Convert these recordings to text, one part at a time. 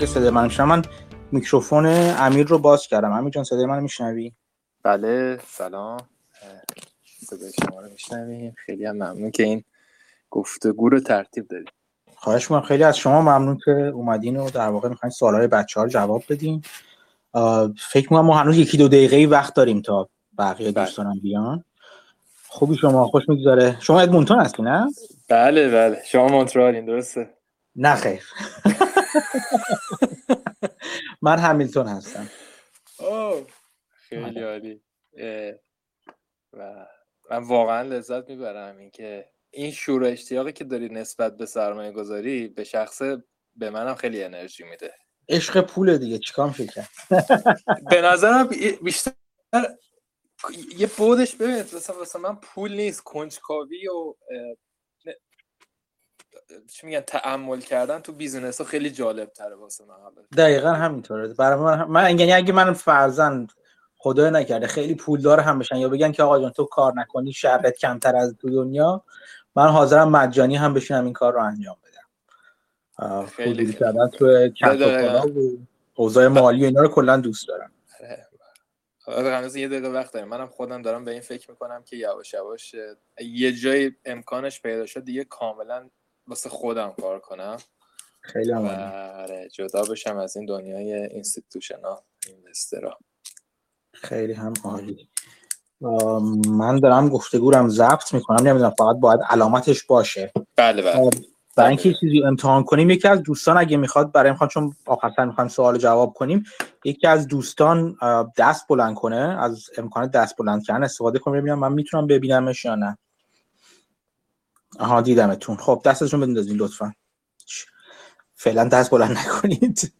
اگه صدای من میشنم من میکروفون امیر رو باز کردم. امیر جان صدای من میشنوی؟ بله سلام. صدای شما رو میشنویم. خیلی هم ممنون که این گفتگو رو ترتیب دادید خواهش می‌کنم. خیلی از شما ممنون که اومدین و در واقع می‌خواین سوالای بچه ها رو جواب بدین. فکر می‌کنم ما هنوز یکی دو دقیقه وقت داریم تا بقیه بله. دوستانم بیان. خوبی شما؟ خوش می‌گذاره شما ادمونتون هستی نه؟ بله بله. شما مونترالین درسته. نه خیر. من همیلتون هستم. اوه خیلی عالی. و من واقعا لذت می‌برم اینکه این شور اشتیاقی که داری نسبت به سرمایه گذاری به شخص به منم خیلی انرژی میده. عشق پول دیگه چیکار فکر به نظرم بیشتر یه بودش ببین مثلا من پول نیست کنجکاوی و چی میگن تعمل کردن تو بیزینس ها خیلی جالب تره واسه من. دقیقا همینطوره. برای من, من یعنی اگه من فرزن خدای نکرده خیلی پولدار هم بشن یا بگن که آقا جان تو کار نکنی شرط کمتر از تو دنیا من حاضرم مجانی هم بشینم این کار رو انجام بدم. خیلی کردن تو کسب اوضاع مالی و اینا رو کلا دوست دارم. آره. هنوز یه دقیقه وقت داریم. منم خودم دارم به این فکر می‌کنم که یواش یواش یه جای امکانش پیدا شد دیگه کاملا واسه خودم کار کنم. خیلی آره جدا بشم از این دنیای اینستیتوشنال اینوسترا خیلی هم عالی. من دارم گفتگورم ضبط می‌کنم. نمی‌دونم فقط باید علامتش باشه. بله بله. برای اینکه چیزی امتحان کنیم یکی از دوستان اگه می‌خواد برای می‌خواد چون آخرتر می‌خوایم سوال جواب کنیم یکی از دوستان دست بلند کنه از امکان دست بلند کردن استفاده کنیم. ببینم من می‌تونم ببینمش یا نه. آها دیدمتون. خب دستتون بندازین لطفا. فعلا دست بلند نکنید.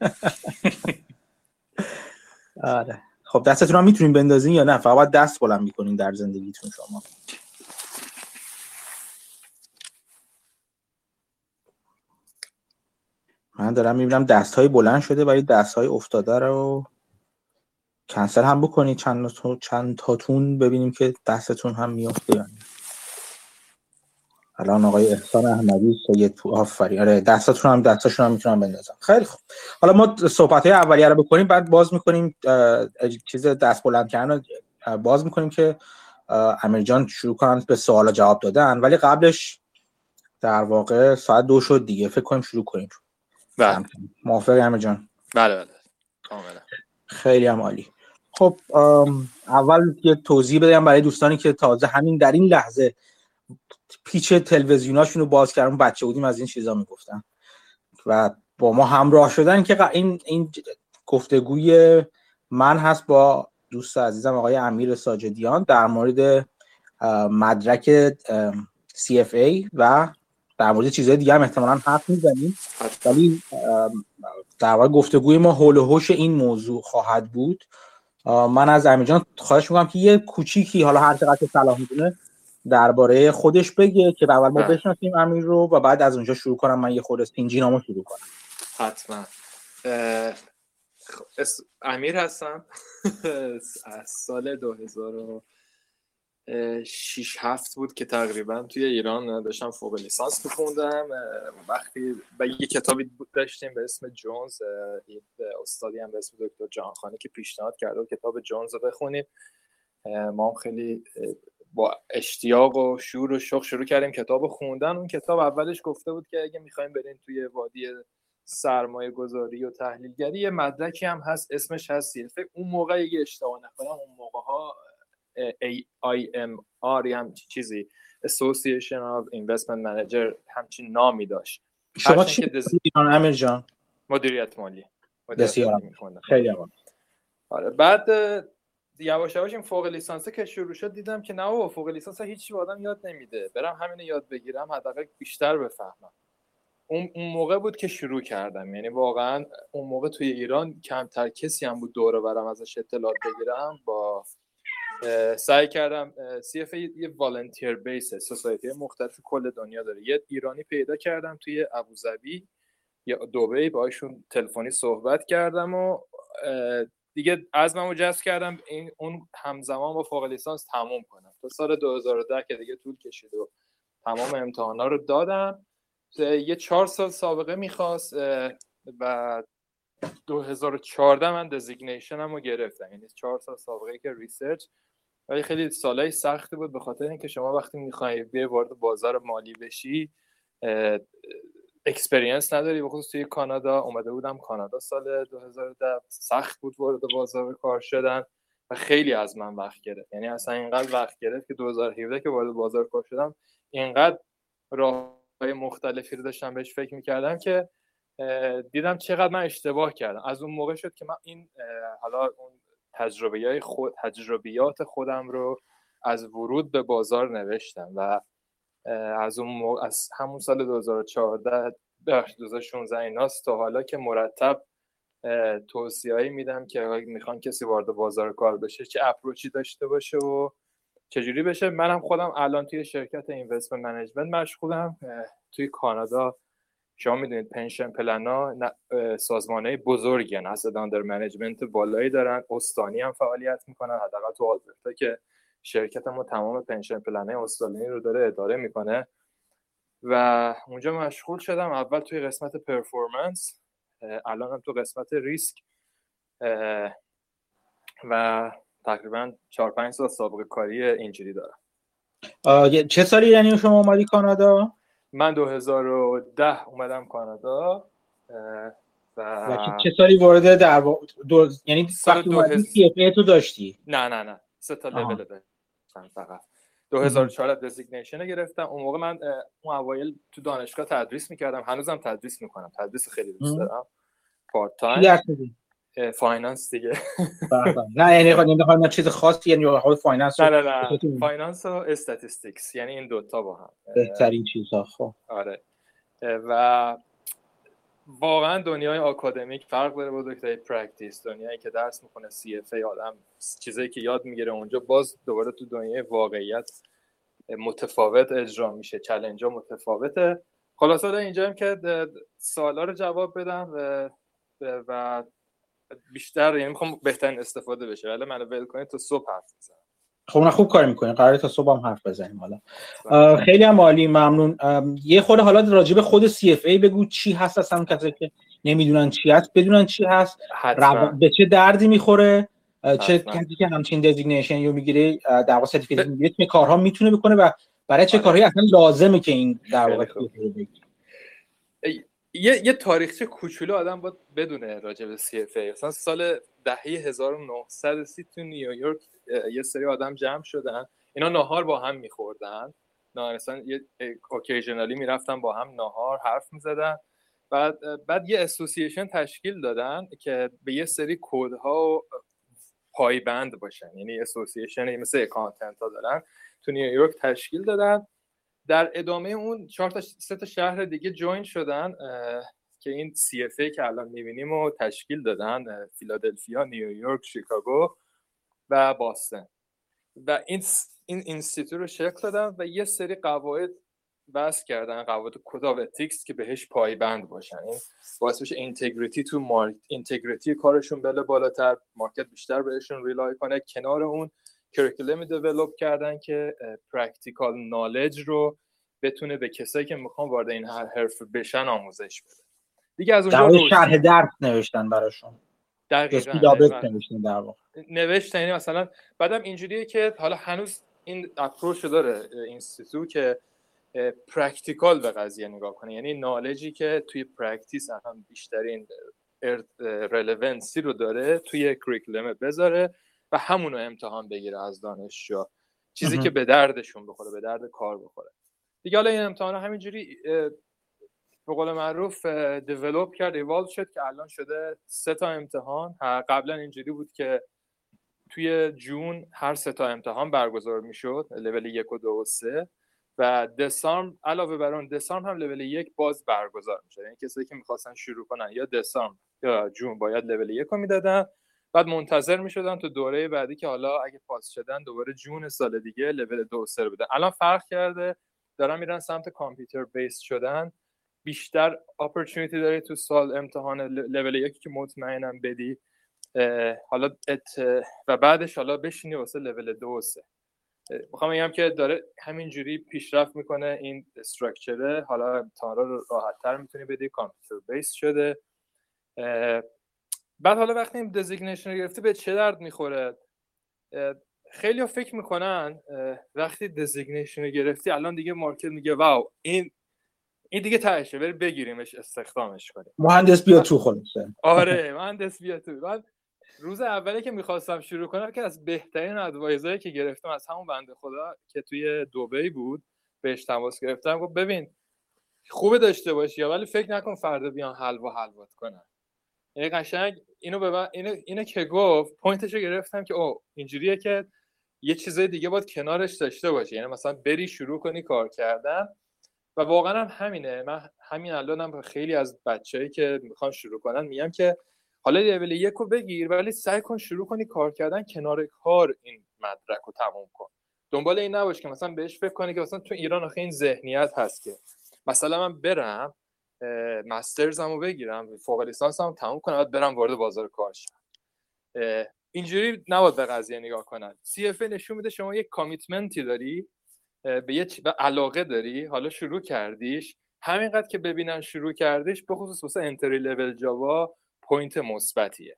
آره. خب دستتون هم می‌تونین بندازین یا نه؟ فقط دست بلند می‌کنین در زندگیتون شما. من دارم می‌بینم دست های بلند شده ولی دست های افتاده رو کنسل هم بکنید چند, چند تاتون ببینیم که دستتون هم میفته یا الان آقای احسان احمدی سید آفرین. آره دستاتون هم دستاشون هم می‌تونم بندازم. خیلی خوب. حالا ما صحبت های اولیه رو بکنیم بعد باز می‌کنیم چیز دست بلند کردن باز می‌کنیم که امیر جان شروع کنن به سوال جواب دادن. ولی قبلش در واقع ساعت دو شد دیگه. فکر کنیم شروع کنیم بله. موافقی امیر جان بله بله. کاملا. خیلی هم عالی. خب اول یه توضیح بدم برای دوستانی که تازه همین در این لحظه پیچ تلویزیوناشون رو باز کردن. بچه بودیم از این چیزا می‌گفتن. و با ما همراه شدن که این این گفتگوی من هست با دوست عزیزم آقای امیر ساجدیان در مورد مدرک CFA و در مورد چیزهای دیگه هم احتمالا حرف می‌زنیم. ولی در واقع گفتگوی ما حول و حوش این موضوع خواهد بود. من از امیر جان خواهش می‌کنم که یه کوچیکی حالا هر چقدر صلاح می‌دونه درباره خودش بگه که اول ما بشناسیم امیر رو و بعد از اونجا شروع کنم من یه خود نامو شروع کنم. حتما. امیر هستم. از سال 2006 هفت بود که تقریبا توی ایران داشتم فوق لیسانس میخوندم. وقتی و یه کتابی بود داشتیم به اسم جونز یه استادی هم به اسم دکتر جهانخانی که پیشنهاد کرده و کتاب جونز رو بخونیم. ما هم خیلی با اشتیاق و شور و شوق شروع کردیم کتاب خوندن. اون کتاب اولش گفته بود که اگه می‌خوایم بریم توی وادی سرمایه گذاری و تحلیلگری یه مدرکی هم هست اسمش هست فکر اون موقع اگه اشتباه نکنم اون موقع ها AIMR هم چیزی Association of Investment Manager همچین نامی داشت. شما چی ایران؟ امیر جان. مدیریت مالی. خیلی آره بعد یواش یواش این فوق لیسانسه که شروع شد دیدم که نه و فوق لیسانس هیچ آدم یاد نمیده. برم همینو یاد بگیرم حداقل بیشتر بفهمم. اون موقع بود که شروع کردم. یعنی واقعا اون موقع توی ایران کمتر کسی هم بود دوره برم ازش اطلاعات بگیرم. با سعی کردم سی اف یه والنتیر بیس سوسایتی مختلف کل دنیا داره. یه ایرانی پیدا کردم توی ابوظبی. یا دبی باشون تلفنی صحبت کردم و دیگه عزممو جذب کردم این اون همزمان با فوق لیسانس تموم کنم. تا سال 2010 که دیگه طول کشید و تمام امتحانا رو دادم. یه چهار سال سابقه می‌خواست و 2014 من designation رو گرفتم. یعنی چهار سال سابقه که research ولی خیلی سالهای سختی بود به خاطر اینکه شما وقتی می‌خوای بیای وارد بازار مالی بشی experience نداری. بخصوص توی کانادا اومده بودم. کانادا سال 2010 سخت بود وارد بازار کار شدن و خیلی از من وقت گرفت. یعنی اصلا اینقدر وقت گرفت که 2017 که وارد بازار کار شدم اینقدر راه مختلفی رو داشتم بهش فکر می‌کردم که دیدم چقدر من اشتباه کردم. از اون موقع شد که من این حالا اون تجربه خود تجربیات خودم رو از ورود به بازار نوشتم و از اون از همون سال 2014 2016 ایناست تا حالا که مرتب توصیه‌ای میدم که می‌خوان کسی وارد بازار کار بشه چه اپروچی داشته باشه و چجوری بشه. منم خودم الان توی شرکت investment management مشغولم. توی کانادا. شما می‌دونید pension plan ها سازمانه بزرگی هستند asset under management بالایی دارن. استانی هم فعالیت می‌کنن حداقل تو آلبرتا که شرکت ما تمام pension plan ه استانی رو داره اداره می‌کنه. و اونجا مشغول شدم اول توی قسمت performance الان هم تو قسمت ریسک و تقریبا 4 5 سال سابقه کاری اینجوری دارم. چه سالی یعنی شما اومدی کانادا؟ من 2010 اومدم کانادا و چه سالی وارد در دو... یعنی وقتی اومدی تو داشتی؟ نه نه نه. سه تا لول داشتم فقط. 2004 دزیگنیشن گرفتم. اون موقع من اون اوایل تو دانشگاه تدریس می‌کردم. هنوزم تدریس می‌کنم. تدریس خیلی دوست دارم. part time finance دیگه. نه یعنی نمی‌خوام چیز خاصی یعنی حال finance نه نه نه. finance و statistics یعنی این دوتا با هم. بهترین چیزها خب. آره. و واقعا دنیای آکادمیک فرق داره با دکتری practice. دنیایی که درس می‌کنه CFA آدم چیزایی که یاد می‌گیره اونجا باز دوباره تو دنیای واقعیت متفاوت اجرا میشه challenge متفاوته. خلاصه اینجا هم که سوالا رو جواب بدم و, و بیشتر یعنی می‌خوام بهترین استفاده بشه. ولی منو ول کنید تا صبح حرف بزنم خب خوب کار می‌کنین قراره تا صبح هم حرف بزنیم حالا. بله. خیلی هم عالی ممنون. یه خود حالا راجع خود CFA بگو چی هست اصلا؟ کسی که نمی‌دونن چی هست بدونن چی هست به چه دردی می‌خوره؟ چه کسی که همچین designation رو می‌گیره در واقع certificate می‌گیره چه کارها می‌تونه بکنه و برای چه بله. کارهایی اصلا لازمه که این در واقع یه یه تاریخچه کوچولو آدم باید بدونه راجع به سی اف ای مثلا سال دهه 1930 تو نیویورک یه سری آدم جمع شدن. اینا ناهار با هم میخوردن. مثلا یه اوکیژنالی می‌رفتن با هم ناهار حرف می‌زدن. بعد بعد یه اسوسییشن تشکیل دادن که به یه سری کودها پایبند باشن. یعنی association مثل accountant ها دارن. تو نیویورک تشکیل دادن. در ادامه اون چهار تا سه تا شهر دیگه join شدن که این سی که الان می‌بینیم و تشکیل دادن فیلادلفیا نیویورک شیکاگو. و باستن. و این این institute رو شکل دادن و یه سری قواعد وضع کردن. قواعد code of ethics که بهش پایبند باشن. این باعث بشه integrity تو market integrity کارشون بله بالاتر market بیشتر بهشون rely کنه. کنار اون curriculum ی develop کردن که practical knowledge رو بتونه به کسایی که می‌خوان وارد این حرفه بشن آموزش بده. دیگه از اونجا شرح درس نوشتن براشون. دقیقاً در واقع. نوشتن یعنی مثلا بعدم اینجوریه که حالا هنوز این approach داره institute که practical به قضیه نگاه کنه. یعنی knowledge ی که توی practice هم بیشترین relevancy رو داره توی curriculum بذاره و همونو امتحان بگیره از دانشجو چیزی که به دردشون بخوره به درد کار بخوره. دیگه حالا این امتحان همینجوری به قول معروف develop کرد ایوالو شد که الان شده سه تا امتحان. قبلا اینجوری بود که توی June هر سه تا امتحان برگزار می‌شد لول یک و دو و سه. و دسامبر علاوه بر اون دسامبر هم لول یک باز برگزار می‌شد. یعنی کسایی که می‌خواستن شروع کنن یا دسامبر یا جون باید لول یک رو می‌دادن. بعد منتظر می‌شدن تو دوره بعدی که حالا اگه پاس شدن دوباره جون سال دیگه لول دو سر بده الان فرق کرده دارن میرن سمت کامپیوتر بیس شدن. بیشتر اپورتونیتی داری تو سال امتحان لول یکی که مطمئنم بدی. حالا ات و بعدش حالا بشینی واسه لول دو سه. می‌خوام بگم که داره همینجوری پیشرفت می‌کنه این structure ه حالا امتحانا رو راحت تر می‌تونی بدی computer based شده. بعد حالا وقتی این designation رو گرفتی به چه درد می‌خوره؟ خیلی ها فکر می‌کنن وقتی designation رو گرفتی الان دیگه market میگه wow این این دیگه تهشه بری بگیریمش استخدامش کنیم. مهندس بیا تو خلاصه آره مهندس بیا تو. بعد روز اولی که می‌خواستم شروع کنم که از بهترین ادوایزایی که گرفتم از همون بنده خدا که توی دوبی بود بهش تماس گرفتم گفت ببین خوبه داشته باشی ولی فکر نکن فردا بیان حلوا حلوات کنن. یعنی قشنگ اینو به اینو, اینو که گفت پوینتشو گرفتم که او اینجوریه که یه چیزای دیگه باید کنارش داشته باشی. یعنی مثلا بری شروع کنی کار کردن و واقعا هم همینه. من همین الانم خیلی از بچههایی که می‌خوان شروع کنن میگم که حالا لول یک رو بگیر ولی سعی کن شروع کنی کار کردن کنار کار این مدرک رو تموم کن. دنبال این نباش که مثلا بهش فکر کنی که مثلا تو ایران آخه این ذهنیت هست که. مثلا من برم مسترزمو بگیرم فوق لیسانسمو تموم کنم بعد برم وارد بازار کار شم اینجوری نباید به قضیه نگاه کنن. CFA نشون میده شما یک کامیتمنتی داری به یه به علاقه داری؟ حالا شروع کردیش. همینقدر که ببینن شروع کردیش به خصوص واسه entry level job ها point مثبتیه.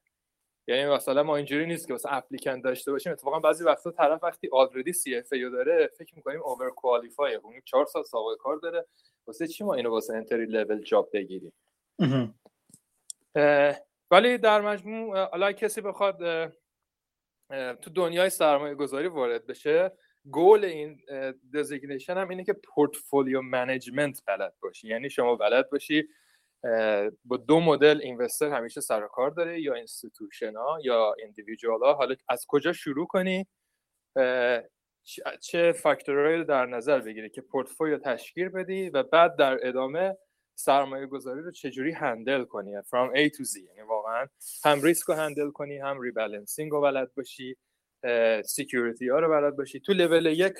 یعنی مثلا ما اینجوری نیست که واسه applicant داشته باشیم. اتفاقا بعضی وقتا طرف وقتی already CFA داره فکر می‌کنیم overqualified اون 4 سال سابقه کار داره. واسه چی ما اینو واسه entry level job بگیریم؟ ولی در مجموع حالا کسی بخواد تو دنیای سرمایه گذاری وارد بشه گول این designation هم اینه که portfolio management بلد باشی. یعنی شما بلد باشی با دو مدل investor همیشه سر کار داره یا institution ها یا individual ها. حالا از کجا شروع کنی؟ چه فاکتورهایی رو در نظر بگیری که پورتفولیو تشکیل بدی و بعد در ادامه سرمایه گذاری رو چجوری handle کنی؟ from A to Z. یعنی واقعا هم ریسک رو handle کنی هم rebalancing رو بلد باشی. security ها رو بلد باشی. تو لول یک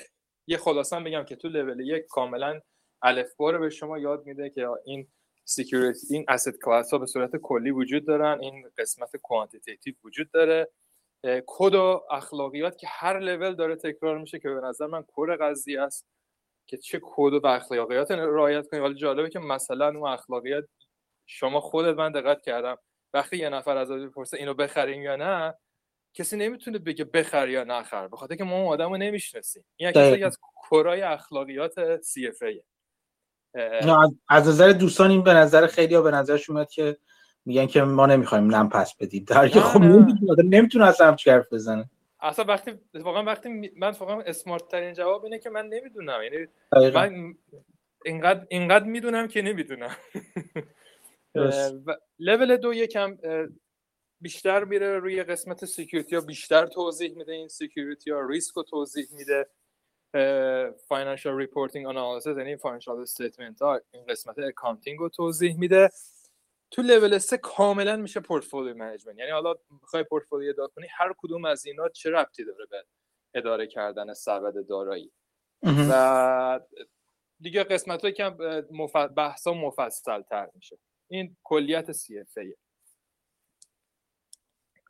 یه خلاصا بگم که تو لول یک کاملا الف رو به شما یاد میده که این security این asset class ها به صورت کلی وجود دارن. این قسمت quantitative وجود داره. کد و اخلاقیات که هر لول داره تکرار میشه که به نظر من core قضیه است که چه کد و اخلاقیات رعایت کنی. ولی جالبه که مثلا اون اخلاقیات شما خودت من دقت کردم وقتی یه نفر از بپرسه اینو بخریم یا نه کسی نمی‌تونه بگه بخر یا نخر به خاطر که ما اون آدمو نمی‌شناسیم. این یکی از کورای اخلاقیات سی اف از نظر دوستان این به نظر خیلی ها به نظرش میاد که میگن که ما نمی‌خوایم نم پس بدید در که خب نمی‌تونه اصلا همچی حرف بزنه. اصلا وقتی واقعا وقتی من واقعا اسمارت ترین جواب اینه که من نمی‌دونم. یعنی من اینقدر اینقدر می‌دونم که نمی‌دونم. لول دو یکم بیشتر میره روی قسمت security ها بیشتر توضیح میده این security ها ریسک رو توضیح میده financial reporting analysis یعنی financial statement ها این قسمت accounting رو توضیح میده. تو لول 3 کاملا میشه portfolio management یعنی حالا می‌خوای پورتفولیو اداره کنی هر کدوم از اینا چه ربطی داره به اداره کردن سبد دارایی؟ و دیگه قسمت که مف... بحثا مفصل تر میشه. این کلیت سی اف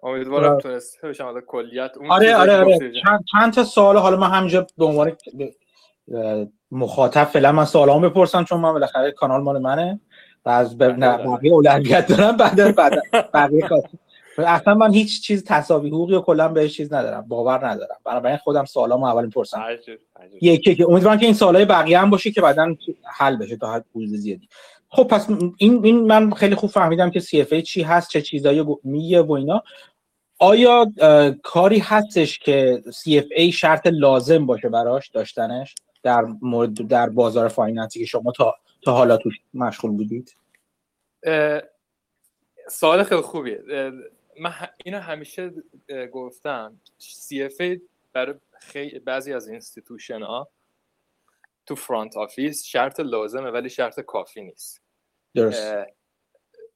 امیدوارم تونسته بشم کلیت. اون آره آره آره. چند, چند تا سوال حالا من همینجا به عنوان مخاطب فعلا من سوالام بپرسم چون من بالاخره کانال مال منه. و از بقیه اولویت دارم بعد بعد بقیه اصلا من هیچ چیز تصاوی حقوقی و کلا بهش چیز ندارم باور ندارم. بنابراین خودم سوالامو اول می‌پرسم. یکی که امیدوارم که این سوالای بقیه هم باشه که بعدا حل بشه تا حد پول زیادی. خب پس این این من خیلی خوب فهمیدم که CFA چی هست چه چیزایی میگه و اینا. آیا کاری هستش که CFA شرط لازم باشه براش داشتنش در مورد در بازار finance ی که شما تا تا حالا توش مشغول بودید؟ سوال خیلی خوبیه. من اینو همیشه گفتم CFA برای خیلی بعضی از institution ها تو front office شرط لازمه ولی شرط کافی نیست. درست.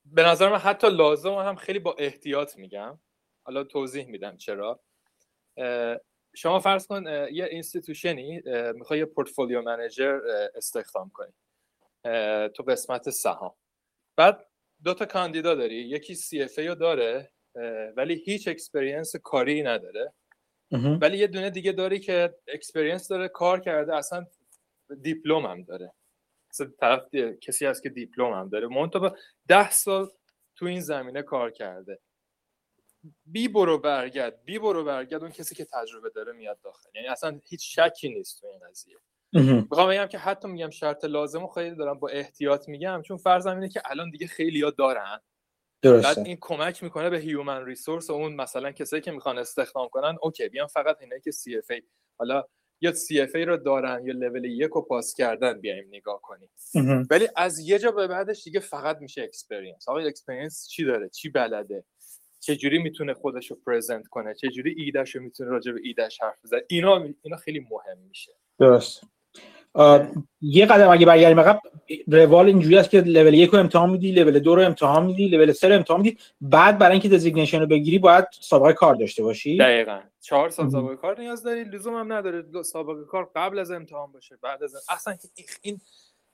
به نظر من حتی لازم هم خیلی با احتیاط میگم. حالا توضیح میدم چرا. شما فرض کن یه institution ی می‌خوای یه portfolio manager استخدام کنی. تو قسمت سهام. بعد دو تا کاندیدا داری یکی CFA رو داره ولی هیچ experience کاری نداره. ولی یه دونه دیگه داری که experience داره کار کرده اصلا دیپلم هم داره. اصلا طرف کسی هست که دیپلم هم داره. منتها ده سال تو این زمینه کار کرده. بی برو برگرد بی برو برگرد اون کسی که تجربه داره میاد داخل. یعنی اصلا هیچ شکی نیست تو این قضیه. می‌خوام بگم که حتی میگم شرط لازم و خیلی دارم با احتیاط میگم چون فرض اینه که الان دیگه خیلی ها دارن. درسته. بعد این کمک می‌کنه به human resource و اون مثلا کسایی که می‌خوان استخدام کنن okay بیان فقط اینایی که CFA حالا یا CFA رو دارن یا لول یک رو pass کردن بیایم نگاه کنیم. ولی از یه جا به بعدش دیگه فقط میشه experience آقا experience چی داره؟ چی بلده؟ چه جوری می‌تونه خودش رو present کنه؟ چه جوری ایده‌ش رو می‌تونه راجع به ایده‌ش حرف بزنه؟ اینا اینا خیلی مهم میشه. درست. یه قدم اگه برگردیم عقب روال اینجوری است که لول یک رو امتحان میدی لول دو رو امتحان میدی لول سه رو امتحان میدی. بعد برای اینکه designation رو بگیری باید سابقه کار داشته باشی؟ دقیقا. چهار سال سابقه کار نیاز داری لزوم هم نداره سابقه کار قبل از امتحان باشه بعد از اصلا این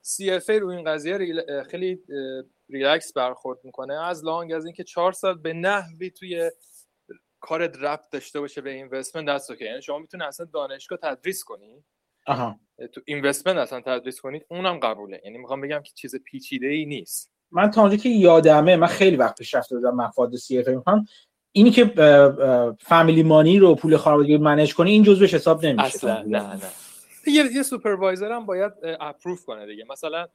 CFA رو این قضیه خیلی ریلکس برخورد می‌کنه. as long as اینکه چهار سال به نحوی توی کارت ربط داشته باشه به investment that's okay یعنی شما می‌تونی اصلا دانشگاه تدریس کنی. آها. تو investment اصلا تدریس کنید اونم قبوله. یعنی می‌خوام بگم که چیز پیچیده ای نیست. من تا اونجا که یادمه من خیلی وقت پیش رفته بودم مفاد CFA می‌خوام. اینی که family money رو پول خانوادگی manage کنی این جزوش حساب نمیشه. اصلا نه نه. یه یه supervisor هم باید approve کنه دیگه. مثلا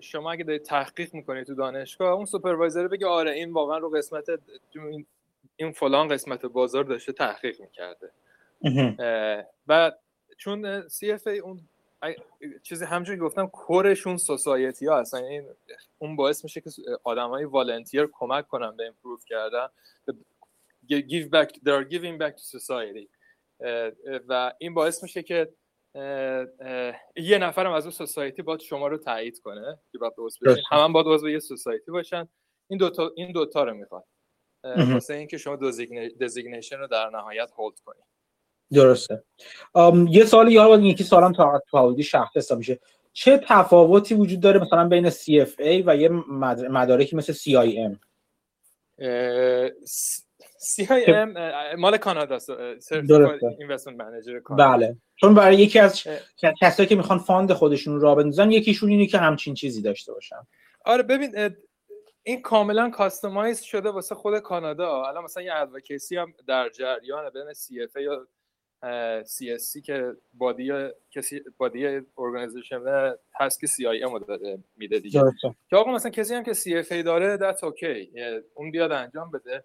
شما اگه دارید تحقیق می‌کنید تو دانشگاه اون supervisor بگه آره این واقعا رو قسمت این فلان قسمت بازار داشته تحقیق می‌کرده. و چون سی اف ای اون چیزی همچون گفتم کورشون سوسایتی ها هستن این اون باعث میشه که آدم های والنتیر کمک کنن به امپروف کردن. Give back they are giving back to society. و این باعث میشه که یه نفرم از اون سوسایتی باید شما رو تایید کنه که باید عضو بشین همه باید عضو یه سوسایتی باشن. این دوتا این دوتا رو می‌خواد. واسه اینکه شما designation رو در نهایت hold کنید درسته. یه سال یا باید یکی سالم تا شخص حساب میشه. چه تفاوتی وجود داره مثلا بین CFA و یه مدارکی مثل CIM CIM مال کانادا investment manager بله. چون برای یکی از کسایی که می‌خوان fund خودشون را بندازن یکیشون اینه که همچین چیزی داشته باشن. آره ببین این کاملا customize شده واسه خود کانادا. الان مثلا یه ادوکیسی هم در جریان بین CFA یا CSC که body کسی body organization هست که CIM داره میده دیگه. که آقا مثلا کسی هم که CFA داره that's okay اون بیاد انجام بده.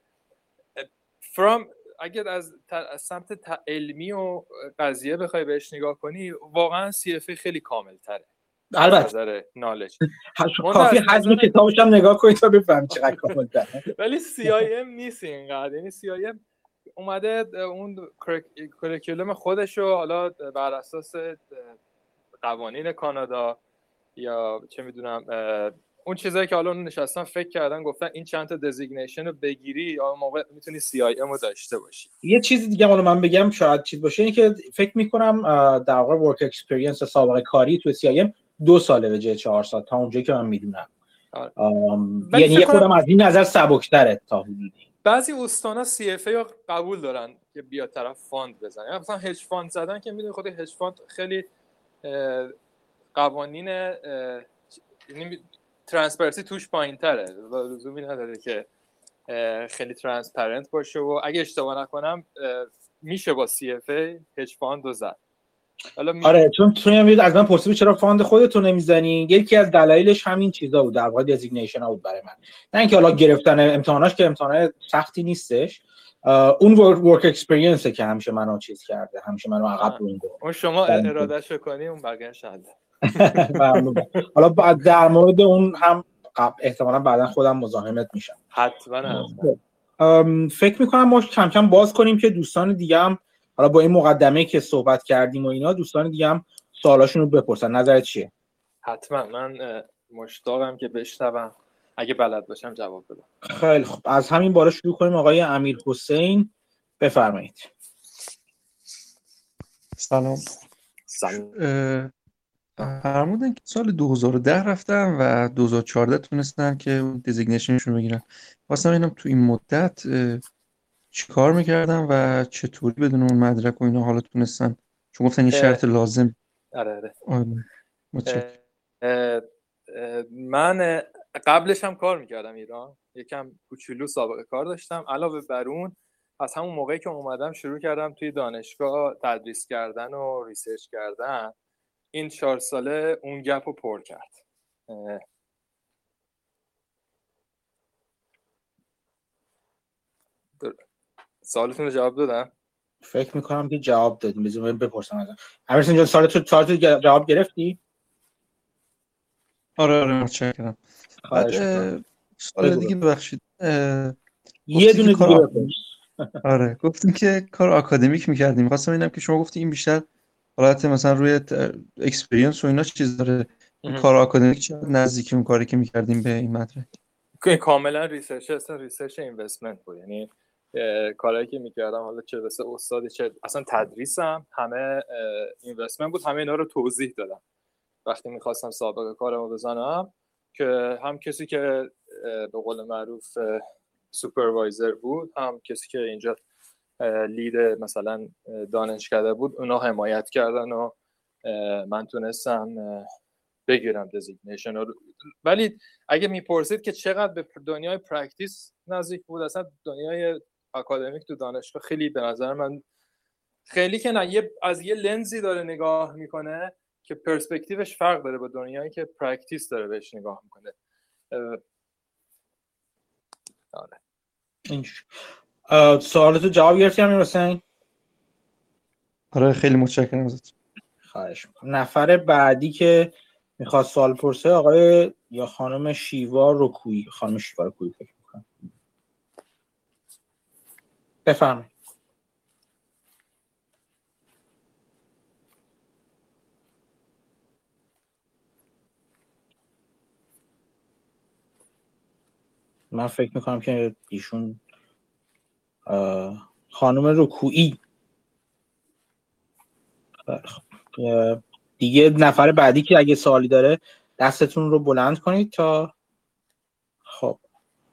from اگر از, از سمت علمی و قضیه بخوای بهش نگاه کنی واقعا CFA خیلی کامل تره البته knowledge کافی حجم کتابش هم نگاه کنید تا بفهم چقدر کامل تره ولی CIM نیست اینقدر. یعنی CIM اومده اون curriculum خودش رو حالا بر اساس قوانین کانادا یا چه می‌دونم اون چیزایی که حالا نشستن فکر کردن گفتن این چند تا designation رو بگیری یا موقع می‌تونی CIM رو داشته باشی. یه چیز دیگه حالا من بگم شاید چیز باشه اینه که فکر می‌کنم در واقع work experience سابقه کاری تو CIM دو ساله به جای چهار سال تا اونجایی که من می‌دونم. یعنی یه خورده‌م از این نظر سبکتره تا حدودی. بعضی استانا CFA قبول دارن که بیا طرف fund بزنه. یعنی مثلا hedge fund زدن که می‌دونی خود hedge fund خیلی قوانین transparency توش پایین تره لزومی نداره که خیلی transparent باشه و اگه اشتباه نکنم میشه با CFA hedge fund زد. آره چون تو هم از من پرسیدی چرا fund خودتو نمی‌زنی؟ یکی از دلایلش همین چیزا بود در واقع designation بود برای من. نه اینکه حالا گرفتن امتحاناش که امتحان سختی نیستش. اون work experience که همیشه منو چیز کرده همیشه منو عقب مونده اون شما اراده‌ش کنی اون بقیه‌اش حالا بعد در مورد اون هم احتمالا بعدا خودم مزاحمت میشم. حتما فکر می‌کنم ما کم کم باز کنیم که دوستان دیگه هم حالا با این مقدمه که صحبت کردیم و اینا دوستان دیگه هم سوالاشون رو بپرسن. نظرت چیه؟ حتما. من مشتاقم که بشنوم. اگه بلد باشم جواب بدم. خیلی خب از همین باره شروع کنیم. آقای امیر حسین بفرمایید. سلام. سلام. فرمودن که سال 2010 رفتم و 2014 تونستن که دیزیگنیشنشون بگیرن. واسه اینم تو این مدت چی کار می‌کردن و چطوری بدون اون مدرک و اینا حالا تونستن؟ چون گفتن این شرط لازم. آره آره. من قبلش هم کار می‌کردم ایران. یکم کوچولو سابقه کار داشتم. علاوه بر اون از همون موقعی که اومدم شروع کردم توی دانشگاه تدریس کردن و research کردن این چهار ساله اون gap رو پر کرد. سوالتون رو جواب دادم؟ فکر می‌کنم که جواب دادیم. بذار بپرسم ازم امیرحسین جان سوالت سوالت جواب گرفتی؟ آره آره متشکرم. سوال دیگه ببخشید. یه دونه دیگه آره گفتیم که کار آکادمیک می‌کردیم. خواستم اینم که شما گفتی این بیشتر حالت مثلا روی experience و اینا چیز داره. کار آکادمیک چه نزدیکی اون کاری که می‌کردیم به این مدرک؟ کاملا research اصلا research investment بود. یعنی کارهایی که می‌کردم حالا چه واسه study چه اصلا تدریسم همه investment بود. همه اینا رو توضیح دادم. وقتی می‌خواستم سابقه کارمو بزنم که هم کسی که به قول معروف supervisor بود هم کسی که اینجا lead مثلا دانشکده بود اونا حمایت کردن و من تونستم بگیرم designation ولی اگه می‌پرسید که چقدر به دنیای practice نزدیک بود اصلا دنیای اکادمیک تو دانشگاه خیلی به نظر من خیلی که نه از یه لنزی داره نگاه می‌کنه. که پرسپکتیوش فرق داره با دنیایی که practice داره بهش نگاه می‌کنه. آره. سوالتو جواب گرفتی امیرحسین؟ آره خیلی متشکرم ازت. خواهش نفر بعدی که می‌خواد سوال پرسه آقای یا خانم شیوا رکویی خانم شیوا رکویی فکر می‌کنم. بفرمایید. من فکر می‌کنم که ایشون خانم رکویی دیگه نفر بعدی که اگه سوالی داره دستتون رو بلند کنید تا خب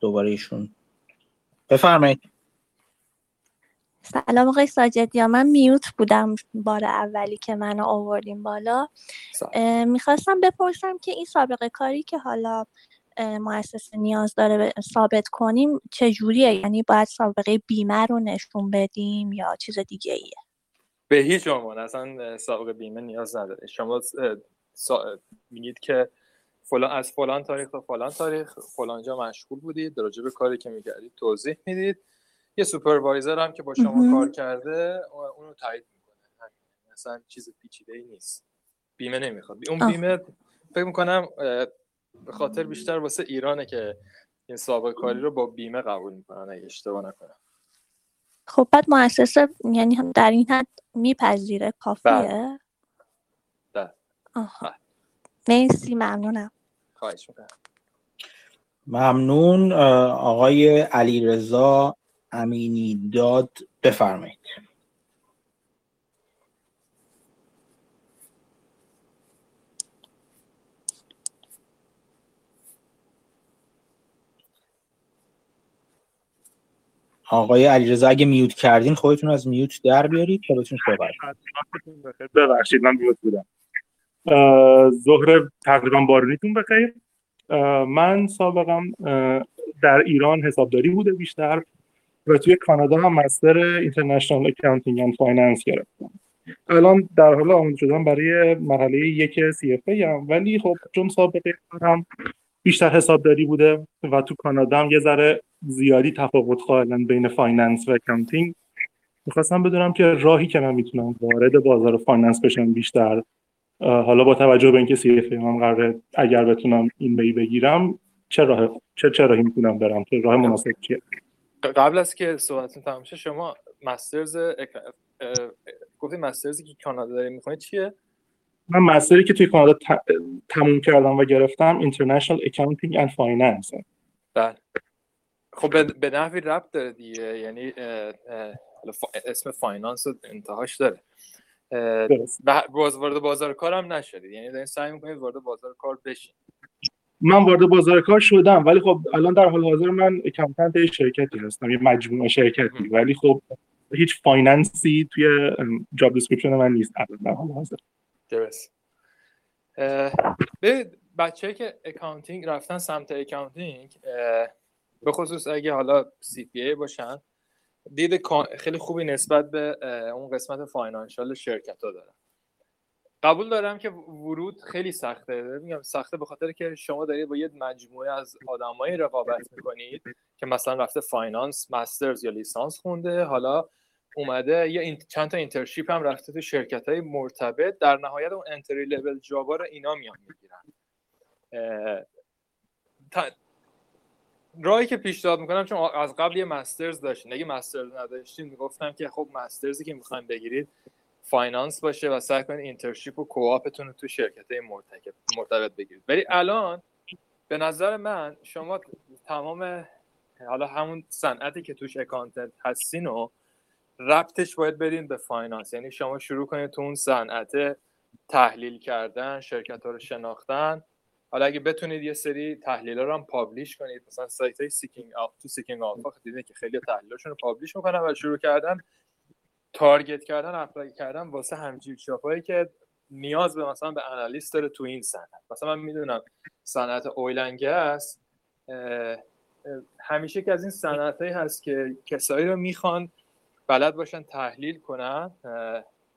دوباره ایشون. بفرمایید. سلام آقای ساجدی من میوت بودم بار اولی که منو آوردیم بالا. می‌خواستم بپرسم که این سابقه کاری که حالا مؤسسه نیاز داره ثابت کنیم چجوریه؟ یعنی باید سابقه بیمه رو نشون بدیم یا چیز دیگه ایه به هیچ عنوان اصلا سابقه بیمه نیاز نداره. شما میگید که فلان از فلان تاریخ تا فلان تاریخ فلانجا مشغول بودید راجع به کاری که می‌کردید توضیح می‌دید. یه سوپروایزر هم که با شما کار کرده اونو تایید می‌کنه. مثلا چیز پیچیده ای نیست. بیمه نمی‌خواد. اون بیمه فکر می‌کنم به خاطر بیشتر واسه ایرانه که این سابقه کاری رو با بیمه قبول می‌کنن اگه اشتباه نکنم. خب بعد مؤسسه یعنی هم در این حد میپذیره کافیه؟ بله, بله. بله. مرسی ممنونم. خواهش می‌کنم. ممنون آقای علیرضا امینی داد. بفرمایید. آقای علیرضا اگه mute کردین خودتون از mute در بیارید تا بتونید صحبت ببخشید من mute بودم. ظهر تقریبا بارونیتون بخیر. من سابقم در ایران حسابداری بوده بیشتر و توی کانادا هم master International Accounting and Finance گرفتم. الان در حال آماده شدم برای مرحله یک CFA هم ولی خب چون سابقه هم بیشتر حسابداری بوده و تو کانادا هم یه ذره زیادی تفاوت قائلن بین finance و accounting. می‌خواستم بدونم که راهی که من می‌تونم وارد بازار finance بشم بیشتر. حالا با توجه به اینکه CFA هم قراره اگر بتونم این بی بگیرم چه راه چه چه راهی می‌تونم برم؟ چه راه مناسب چیه؟ قبل از که صحبتتون تمام شه شما masters گفتی masters ی که کانادا داری می‌خونید چیه؟ من master ی که توی کانادا تموم کردم و گرفتم International Accounting and Finance. بله. خب به نحوی ربط داره دیگه. یعنی اسم finance انتهاش داره. باز وارد بازار کار هم نشدید یعنی دارین سعی می‌کنید وارد بازار کار بشین. من وارد بازار کار شدم ولی خب الان در حال حاضر من accountant شرکتی هستم یه مجموعه شرکتی. ولی خب هیچ finance ی توی job description من نیست الان در حال حاضر. درست. به بچه که accounting رفتن سمت accounting به خصوص اگه حالا CPA باشن دید خیلی خوبی نسبت به اون قسمت financial شرکت ها دارن. قبول دارم که ورود خیلی سخته. میگم سخته به خاطر که شما دارید با یه مجموعه از آدمایی رقابت می‌کنید که مثلا رفته finance masters یا لیسانس خونده. حالا اومده یا چند تا internship هم رفته تو شرکت های مرتبط. در نهایت اون entry level job ا رو اینا میان می‌گیرن. راهی که پیشنهاد می‌کنم چون از قبل یه masters داشتین. اگه masters نداشتین می‌گفتم که خب masters ی که می‌خوایم بگیرید finance باشه و سعی کنید internship و co-op تون رو تو شرکت مرتبط بگیرید. ولی الان به نظر من شما تمام حالا همون صنعتی که توش accountant هستین و ربطش باید بدین به finance. یعنی شما شروع کنید تو اون صنعت تحلیل کردن شرکت ها رو شناختن حالا اگه بتونید یه سری تحلیل رو هم publish کنید مثلا سایت های Seeking Alpha تو Seeking Alpha دیدین که خیلی تحلیلشون رو publish می‌کنن و شروع کردن target کردن apply کردن واسه همجور هایی که نیاز به مثلا به analyst داره تو این صنعت. مثلا من می‌دونم صنعت oil and gas همیشه که از این صنعت هست که کسایی رو می‌خوان بلد باشن تحلیل کنن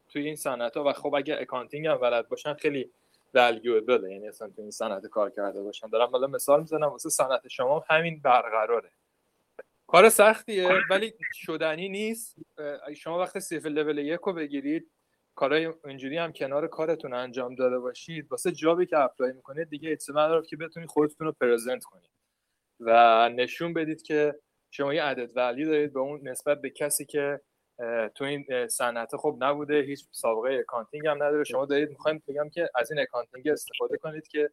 توی این صنعت ها و خب اگر accounting هم بلد باشن خیلی valuable یعنی اصلا تو این صنعت کار کرده باشن. دارم حالا مثال می‌زنم واسه صنعت شما همین برقراره. کار سختیه ولی نشدنی نیست. شما وقتی CFA level یک رو بگیرید کارهای اینجوری هم کنار کارتون انجام داده باشید. واسه job ی که apply می‌کنید دیگه احتمال داره که بتونید خودتون رو present کنید. و نشون بدید که شما یه added value دارید به اون نسبت به کسی که تو این صنعت خب نبوده هیچ سابقه accounting هم نداره. شما دارید می‌خوایم بگم که از این accounting استفاده کنید که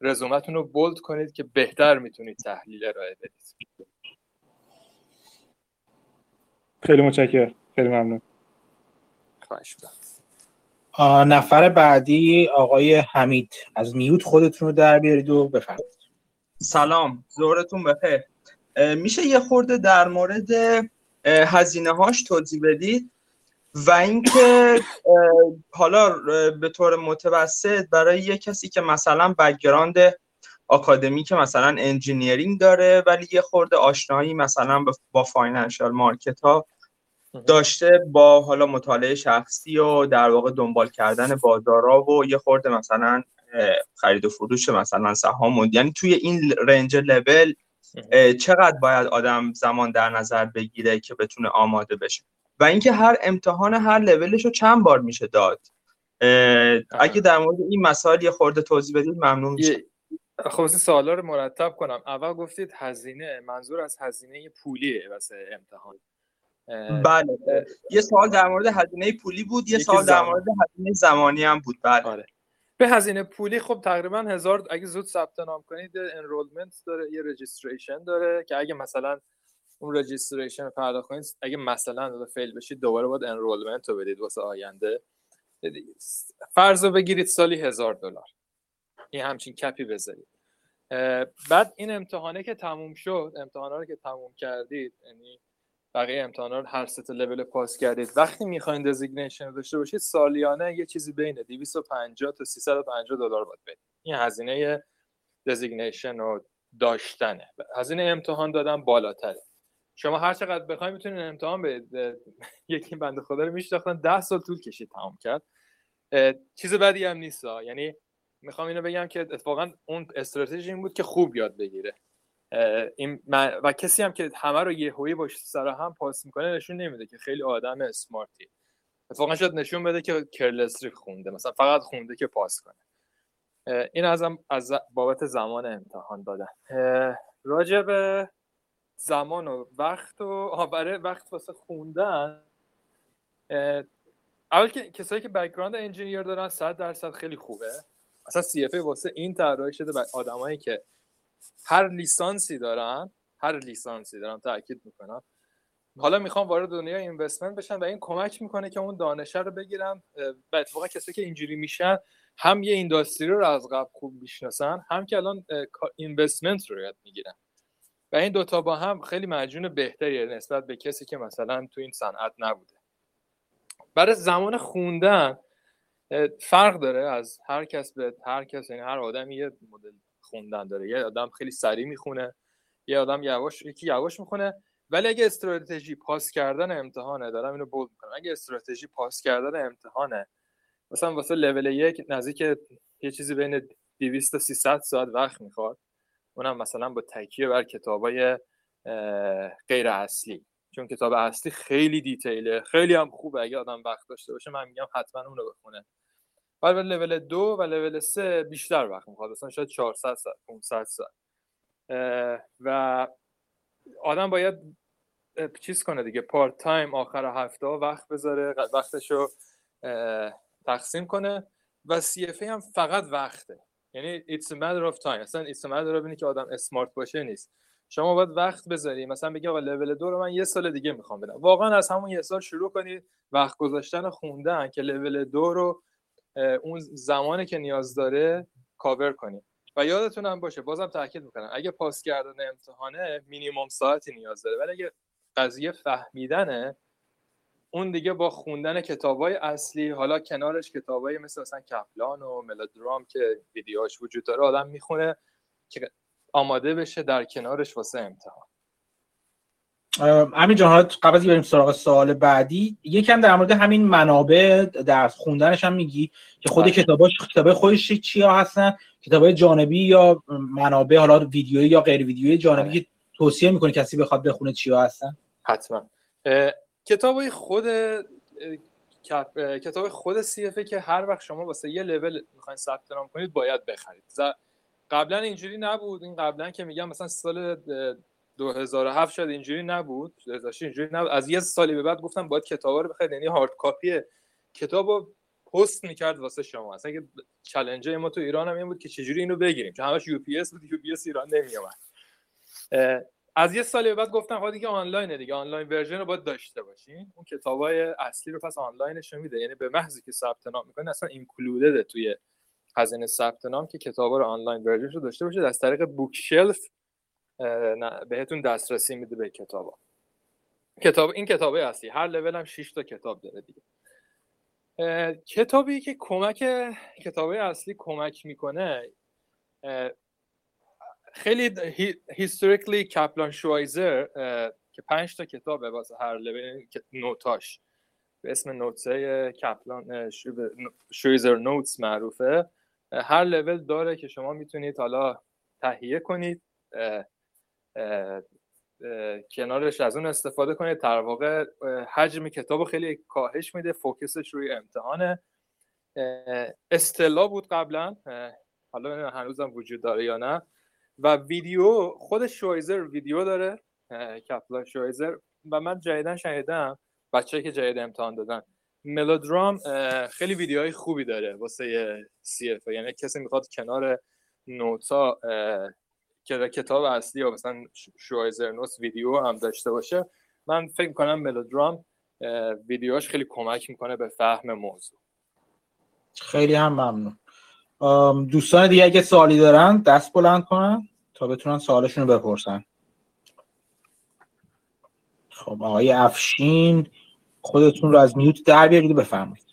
رزومتون رو bold کنید که بهتر می‌تونید تحلیل ارائه بدید. خیلی متشکرم. خیلی ممنون. خواهش نفر بعدی آقای حمید. از mute خودتون رو در بیارید و بفرمایید. سلام. زورتون بخیر. میشه یه خورده در مورد هزینه هاش توضیح بدید. و اینکه حالا به طور متوسط برای یه کسی که مثلا background آکادمی که مثلا engineering داره ولی یه خورده آشنایی مثلا با financial market ها داشته با حالا مطالعه شخصی و در واقع دنبال کردن بازارا و یه خورده مثلا خرید و فروش مثلا سهام یعنی توی این range level چقدر باید آدم زمان در نظر بگیره که بتونه آماده بشه؟ و اینکه هر امتحان هر لولش رو چند بار میشه داد. اگه در مورد این مسائل یه خورده توضیح بدید ممنون میشه خب سوالا رو مرتب کنم. اول گفتید هزینه منظور از هزینه پولیه واسه امتحان. بله. یه سوال در مورد هزینه پولی بود یه سوال در مورد هزینه زمانی هم بود. بله. آره. به هزینه پولی خب تقریبا هزار اگه زود ثبت نام کنید enrollment داره یه registration داره که اگه مثلا اون registration پرداخت کنید اگه مثلا fail بشید دوباره باید enrollment رو بدید واسه آینده. فرض رو بگیرید سالی هزار دلار. این همچین کپی بذارید. بعد این امتحانه که تموم شد امتحانا رو که تموم کردید یعنی بقیه امتحانا رو هر ست لول پاس کردید. وقتی می‌خواین designation داشته باشید سالیانه یه چیزی بین 250 تا 350 دلار باید بدید. این هزینه designation رو داشتنه. هزینه امتحان دادن بالاتره. شما هر چقدر بخواید می‌تونید امتحان بدید. یکی بنده خدا رو میشناختن. 10 سال طول کشید تمام کرد. چیز بدی هم نیست یعنی می‌خوام اینو بگم که اتفاقا اون استراتژی این بود که خوب یاد بگیره. این و کسی هم که همه رو یه هویی باش سر هم پاس می‌کنه نشون نمیده که خیلی آدم اسمارتی اتفاقا شاید نشون بده که کرلسری خونده مثلا فقط خونده که پاس کنه. این ازم از بابت زمان امتحان دادن راجع به زمان و وقت و برای وقت واسه خوندن اول که کسایی که background engineer دارن 100 درصد خیلی خوبه. اصلا CFA واسه این طراحی شده به آدمایی که هر لیسانسی دارن هر لیسانسی دارن تاکید می‌کنم. حالا می‌خوام وارد دنیای investment بشن و این کمک می‌کنه که اون دانشه رو بگیرم. و اتفاقا کسی که اینجوری میشن هم یه industry رو از قبل خوب می‌شناسن هم که الان اینوستمنت رو یاد می‌گیرن. و این دوتا با هم خیلی مجون بهتری نسبت به کسی که مثلا تو این صنعت نبوده. برای زمان خوندن فرق داره از هر کس به هر کس یعنی هر آدمی یه مدل خوندن داره. یه آدم خیلی سریع می‌خونه یه آدم یواش یکی یواش می‌خونه. ولی اگه استراتژی پاس کردن امتحانه دارم اینو بولد می‌کنم. اگه استراتژی پاس کردن امتحانه مثلا واسه لول یک نزدیک یه چیزی بین 200 تا 300 ساعت وقت می‌خواد. اونم مثلا با تکیه بر کتابای غیر اصلی. چون کتاب اصلی خیلی دیتیله خیلی هم خوبه اگه آدم وقت داشته باشه. من میگم حتما اون رو ولی لول دو و لول سه بیشتر وقت می‌خواد. مثلا شاید 400 ساعت 500 ساعت. و آدم باید چیز کنه دیگه پارت تایم آخر هفته وقت بذاره وقتشو تقسیم کنه. و سی اف هم فقط وقته. یعنی it's a matter of time. اصلا it's a matter of که آدم اسمارت باشه نیست. شما باید وقت بذاری. مثلا بگی آقا لول دو رو من یه سال دیگه می‌خوام بدم. واقعا از همون یه سال شروع کنید. وقت گذاشتن خوندن که لول دو رو اون زمانی که نیاز داره کاور کنید و یادتون هم باشه بازم تاکید می‌کنم اگه پاس کردن امتحانه مینیمم ساعتی نیاز داره ولی اگه قضیه فهمیدنه اون دیگه با خوندن کتابای اصلی حالا کنارش کتابای مثل مثلا کپلان و ملودرام که ویدیوهاش وجود داره آدم می‌خونه که آماده بشه در کنارش واسه امتحان. همین جان قبل از بریم سراغ سوال بعدی یکم در مورد همین منابع در خوندنش هم میگی که خود بله. کتاباش کتابای خودش چیا هستن؟ کتابای جانبی یا منابع حالا ویدیویی یا غیر ویدیویی جانبی بله. که توصیه می‌کنه کسی بخواد بخونه چیا هستن؟ حتما. کتابای خود کتاب خود CFA که هر وقت شما واسه یه لول می‌خواین ثبت نام کنید باید بخرید. قبلا اینجوری نبود. این قبلا که میگم مثلا سال 2007 شد اینجوری نبود. 2006 اینجوری نبود. از یه سالی به بعد گفتم باید کتابا رو بخرید یعنی hard copy کتابو پست می‌کرد واسه شما. اصلا که ما تو ایران هم این بود که چجوری اینو بگیریم. چون همش یو پی اس بود یو پی اس ایران نمیومد از یه سالی بعد گفتم خب دیگه آنلاینه دیگه. online version رو باید داشته باشین. اون کتابای اصلی رو پس آنلاینش میده. یعنی به محضی که ثبت نام می‌کنه اصلا included توی هزینه ثبت نام که کتابا رو online version رو داشته باشید. از طریق bookshelf بهتون دسترسی میده به کتابا. کتاب این کتابه اصلی هر لول هم 6 تا کتاب داره دیگه. کتابی که کمک کتابه اصلی کمک می‌کنه خیلی هیستوریکلی کپلان شوایزر که پنج تا کتابه واسه هر لول نوتاش. به اسم نوتسه کپلان شویزر نوتس معروفه. هر لول داره که شما می‌تونید حالا تهیه کنید. کنارش از اون استفاده کنید. در واقع حجم کتاب خیلی کاهش میده. فوکسش روی امتحانه. استلا بود قبلا. حالا هنوزم وجود داره یا نه. و ویدیو خود شویزر ویدیو داره. کپلا شویزر. و من جدیدا شنیدم. بچه که جدید امتحان دادن. ملودرام خیلی ویدیوهای خوبی داره واسه سی اف یعنی کسی می‌خواد کنار نوتا که کتاب اصلی یا مثلا شوایزر نوتس ویدیو هم داشته باشه من فکر کنم ملودرام ویدیوهاش خیلی کمک می‌کنه به فهم موضوع. خیلی هم ممنون. دوستان دیگه اگه سوالی دارن دست بلند کنن تا بتونن سوالشون رو بپرسن. خب آقای افشین خودتون رو از mute در بیارید بفرمایید.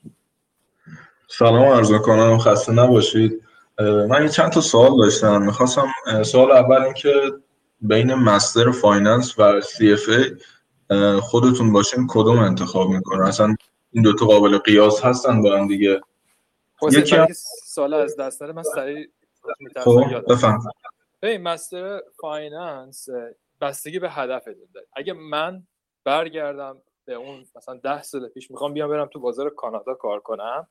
سلام عرض کنم خسته نباشید. من چند تا سوال داشتم. می‌خواستم سوال اول اینکه بین master finance و CFA خودتون باشین کدوم انتخاب می‌کنه اصلا این دوتا قابل قیاس هستن با هم دیگه. یکی هم... سوال از دست من سریع خب بفهم. ببین master finance بستگی به هدف داره. اگه من برگردم به اون مثلا ده سال پیش می‌خوام بیام برم تو بازار کانادا کار کنم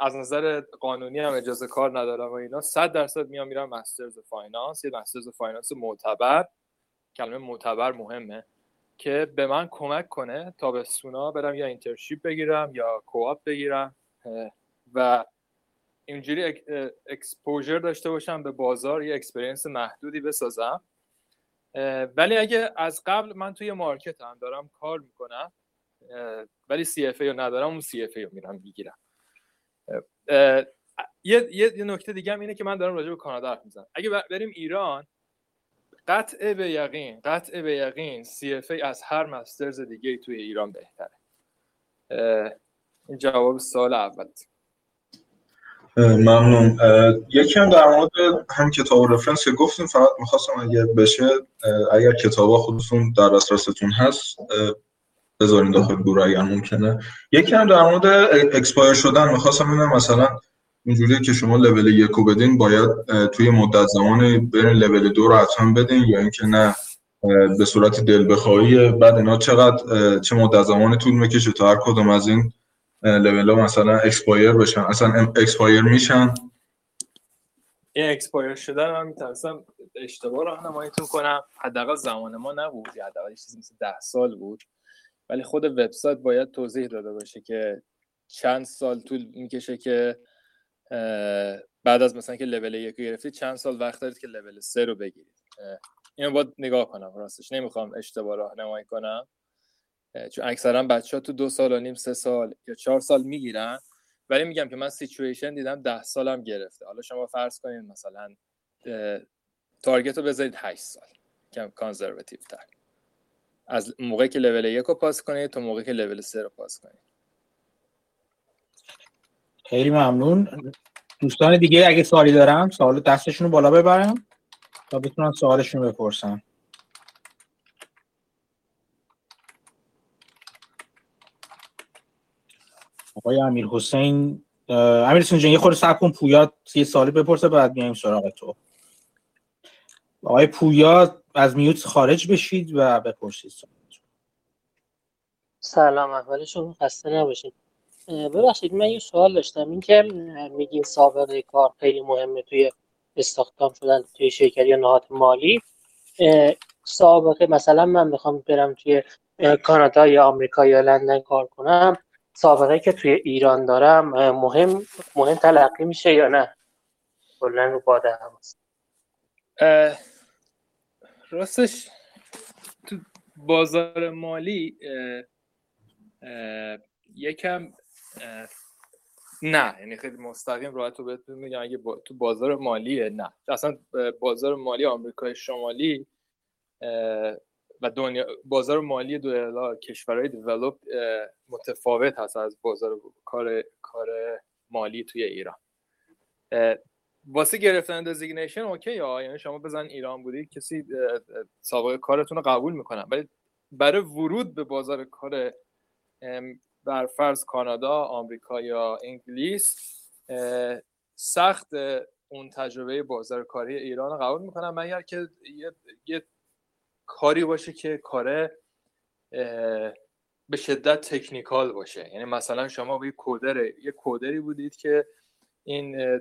از نظر قانونی هم اجازه کار ندارم و اینا. 100 درصد میام میرم masters finance یه masters finance معتبر. کلمه معتبر مهمه که به من کمک کنه تا به سونا برم یا internship بگیرم یا co-op بگیرم. و اینجوری exposure داشته باشم به بازار یه experience محدودی بسازم. ولی اگه از قبل من توی market هم دارم کار می‌کنم ولی CFA رو ندارم اون CFA رو میرم می‌گیرم. یه یه نکته دیگه هم اینه که من دارم راجع به کانادا حرف می‌زنم. اگه بریم ایران قطع به یقین قطع به یقین CFA از هر masters دیگه توی ایران بهتره. این جواب سوال اول. ممنون. یکی هم در مورد هم کتاب reference که گفتیم فقط می‌خواستم اگر بشه اگر کتاب خودتون در دسترستون هست بذارین داخل گروه اگر ممکنه. یکی هم در مورد expire شدن می‌خواستم ببینم مثلا اینجوریه که شما لول یک رو بدین باید توی مدت زمان برین لول دو رو حتما بدین یا اینکه نه به صورت دل بخواهی. بعد اینا چقدر چه مدت زمان طول می‌کشه تا هر کدوم از این لول ها مثلا expire بشن؟ اصلا expire میشن؟ این expire شدن من میترسم اشتباه راهنماییتون کنم. حداقل زمان ما نبود. حداقل چیزی مثل ده سال بود. ولی خود وبسایت باید توضیح داده باشه که چند سال طول می‌کشه که بعد از مثلا که لول یک گرفتید چند سال وقت دارید که لول سه رو بگیرید؟ اینو باید نگاه کنم راستش. نمی‌خوام اشتباه راهنمایی کنم. چون اکثرا بچه ها تو دو سال و نیم سه سال یا چهار سال می‌گیرن. ولی میگم که من سیچویشن دیدم ده سالم گرفته. حالا شما فرض کنید مثلا target رو بذارید 8 سال. کم conservative تر از موقعی که لول یک رو پاس کنید تا موقعی که لول سه رو پاس کنید خیلی ممنون. دوستان دیگه اگه سوالی دارم سوال دستشون رو بالا ببرم تا بتونن سوالشون بپرسن. آقای امیر حسین امیر حسین جان یه خورده صبر کن پویا یه سالی بپرسه بعد میایم سراغ تو. آقای پویا از میوت خارج بشید و بپرسید سلام اول شما خسته نباشید ببخشید من یه سوال داشتم. این که میگین سابقه کار خیلی مهمه توی استخدام شدن توی شرکت یا نهاد مالی. سابقه مثلا من بخوام برم توی کانادا یا آمریکا یا لندن کار کنم. سابقه که توی ایران دارم مهم مهم تلقی میشه یا نه؟ کلا رو باده هم راستش تو بازار مالی یکم نه یعنی خیلی مستقیم راحت رو بهتون میگم اگه تو بازار مالیه نه. اصلا بازار مالی آمریکای شمالی و دنیا بازار مالی دو کشورهای دیولوب متفاوت هست از بازار کار کار مالی توی ایران. واسه گرفتن designation okay یا یعنی شما بزن ایران بودی کسی سابقه کارتون رو قبول می‌کنن. ولی برای ورود به بازار کار بر فرض کانادا آمریکا یا انگلیس سخت اون تجربه بازار کاری ایران رو قبول می‌کنم مگر که یه, یه کاری باشه که کاره به شدت technical باشه. یعنی مثلا شما یه coder یه coder ی بودید که این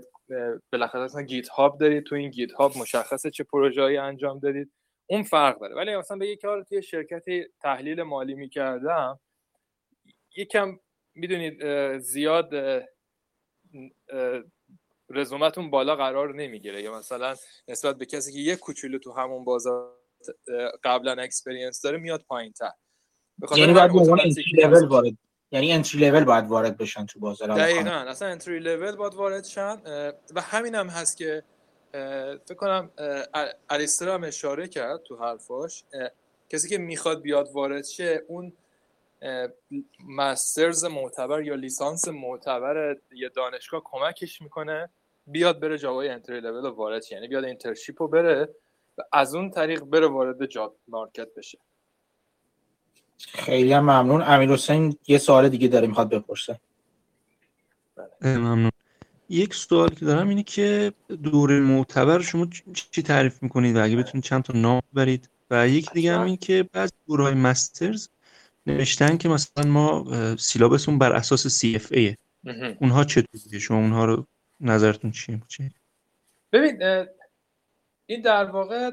بالاخره اصلا GitHub دارید تو این GitHub مشخصه چه پروژه‌ای انجام دادید. اون فرق داره. ولی مثلا به یه کار توی شرکت تحلیل مالی می‌کردم یکم می‌دونید زیاد رزومتون بالا قرار نمی‌گیره. یا مثلا نسبت به کسی که یک کوچولو تو همون بازار قبلا experience داره میاد پایین تر یعنی باید وارد یعنی entry level باید وارد بشن تو بازار دقیقا. اصلا entry level باید وارد شن. و همین هم هست که فکر کنم الیستر هم اشاره کرد تو حرفاش. کسی که می‌خواد بیاد وارد شه اون master's معتبر یا لیسانس معتبر یه دانشگاه کمکش می‌کنه بیاد بره جاوای انتری لول رو وارد شه. یعنی بیاد internship رو بره و از اون طریق بره وارد job market بشه. خیلی ممنون. امیر حسین یه سوال دیگه داره می‌خواد بپرسه. بله. ممنون. یک سوال که دارم اینه که دوره معتبر شما چی تعریف می‌کنید؟ و اگه بتونید چند تا نام برید و یک دیگه هم این که بعضی های مسترز نوشتن که مثلا ما سیلابسون بر اساس CFA اونها چطوریه شما اونها رو نظرتون چیه؟ ببین این در واقع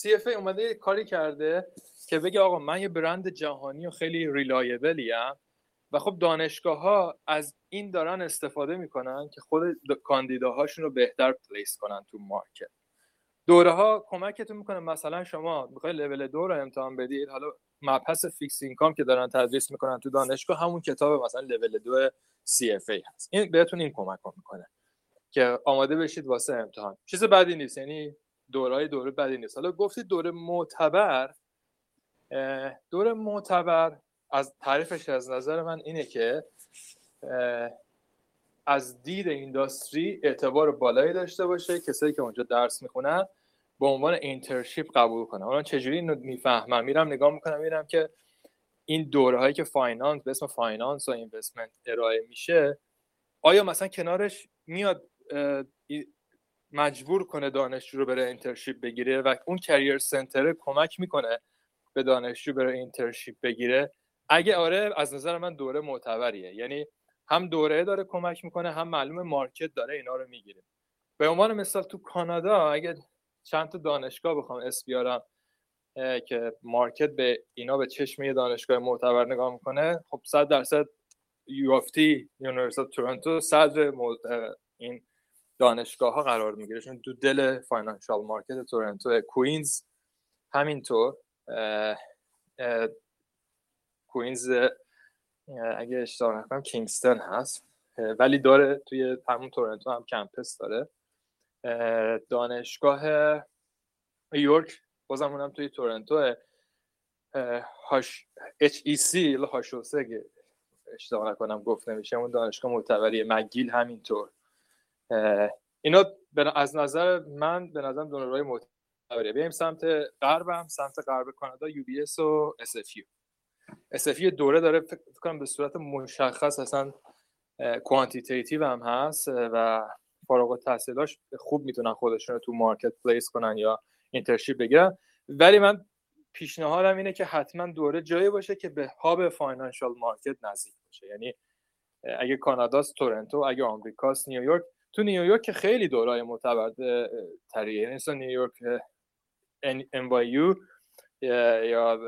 CFA اومده کاری کرده که بگه آقا من یه برند جهانی و خیلی reliable ی و خب دانشگاه ها از این دارن استفاده می‌کنن که خود کاندیداهاشون رو بهتر place کنن تو market. دوره ها کمکتون می‌کنه. مثلا شما می‌خوای لول دو رو امتحان بدید حالا مبحث fixed income که دارن تدریس می‌کنن تو دانشگاه همون کتاب مثلا لول دو ای هست. این بهتون این کمک می‌کنه که آماده بشید واسه امتحان. چیز بدی نیست یعنی دورای دوره بدی نیست. حالا گفتید دوره معتبر دوره معتبر از تعریفش از نظر من اینه که از دید industry اعتبار بالایی داشته باشه کسایی که اونجا درس می‌خونن به عنوان internship قبول کنم حالا چجوری اینو می‌فهمم؟ میرم نگاه می‌کنم میرم که این دوره هایی که finance به اسم finance و investment ارائه میشه آیا مثلا کنارش میاد مجبور کنه دانشجو رو بره internship بگیره و اون career center کمک می‌کنه به دانشجو بره internship بگیره. اگه آره از نظر من دوره معتبریه. یعنی هم دوره داره کمک می‌کنه هم معلومه market داره اینا رو می‌گیره. به عنوان مثال تو کانادا اگه چند تا دانشگاه بخوام اسم بیارم که market به اینا به چشم یه دانشگاه معتبر نگاه می‌کنه خب 100 درصد U of T University تورنتو صدر این دانشگاه ها قرار می‌گیره. چون تو دل financial market تورنتو Queen's همینطور Queen's اگه اشتباه نکنم کینگستون هست ولی داره توی همون تورنتو هم campus داره. دانشگاه یورک بازم اونم توی تورنتو هاش اچ ای سی هاشوسه اگه اشتباه نکنم گفت نمیشه اون دانشگاه معتبریه مگیل همینطور. اینا از نظر من به نظرم دانشگاه معتبریه بیایم سمت غربم سمت غرب کانادا یو بی اس و اس اف یو. اس اف دوره داره فکر کنم به صورت مشخص اصلا کوانتیتیتیو هم هست و فارغ التحصیلاش خوب می‌تونن خودشون رو تو مارکت پلیس کنن یا internship بگیرن. ولی من پیشنهادم اینه که حتما دوره جایی باشه که به hub financial market نزدیک باشه. یعنی اگه کاناداست تورنتو اگه آمریکاست نیویورک تو نیویورک که خیلی دورای معتبر تریه یعنی مثلا نیویورک ام یا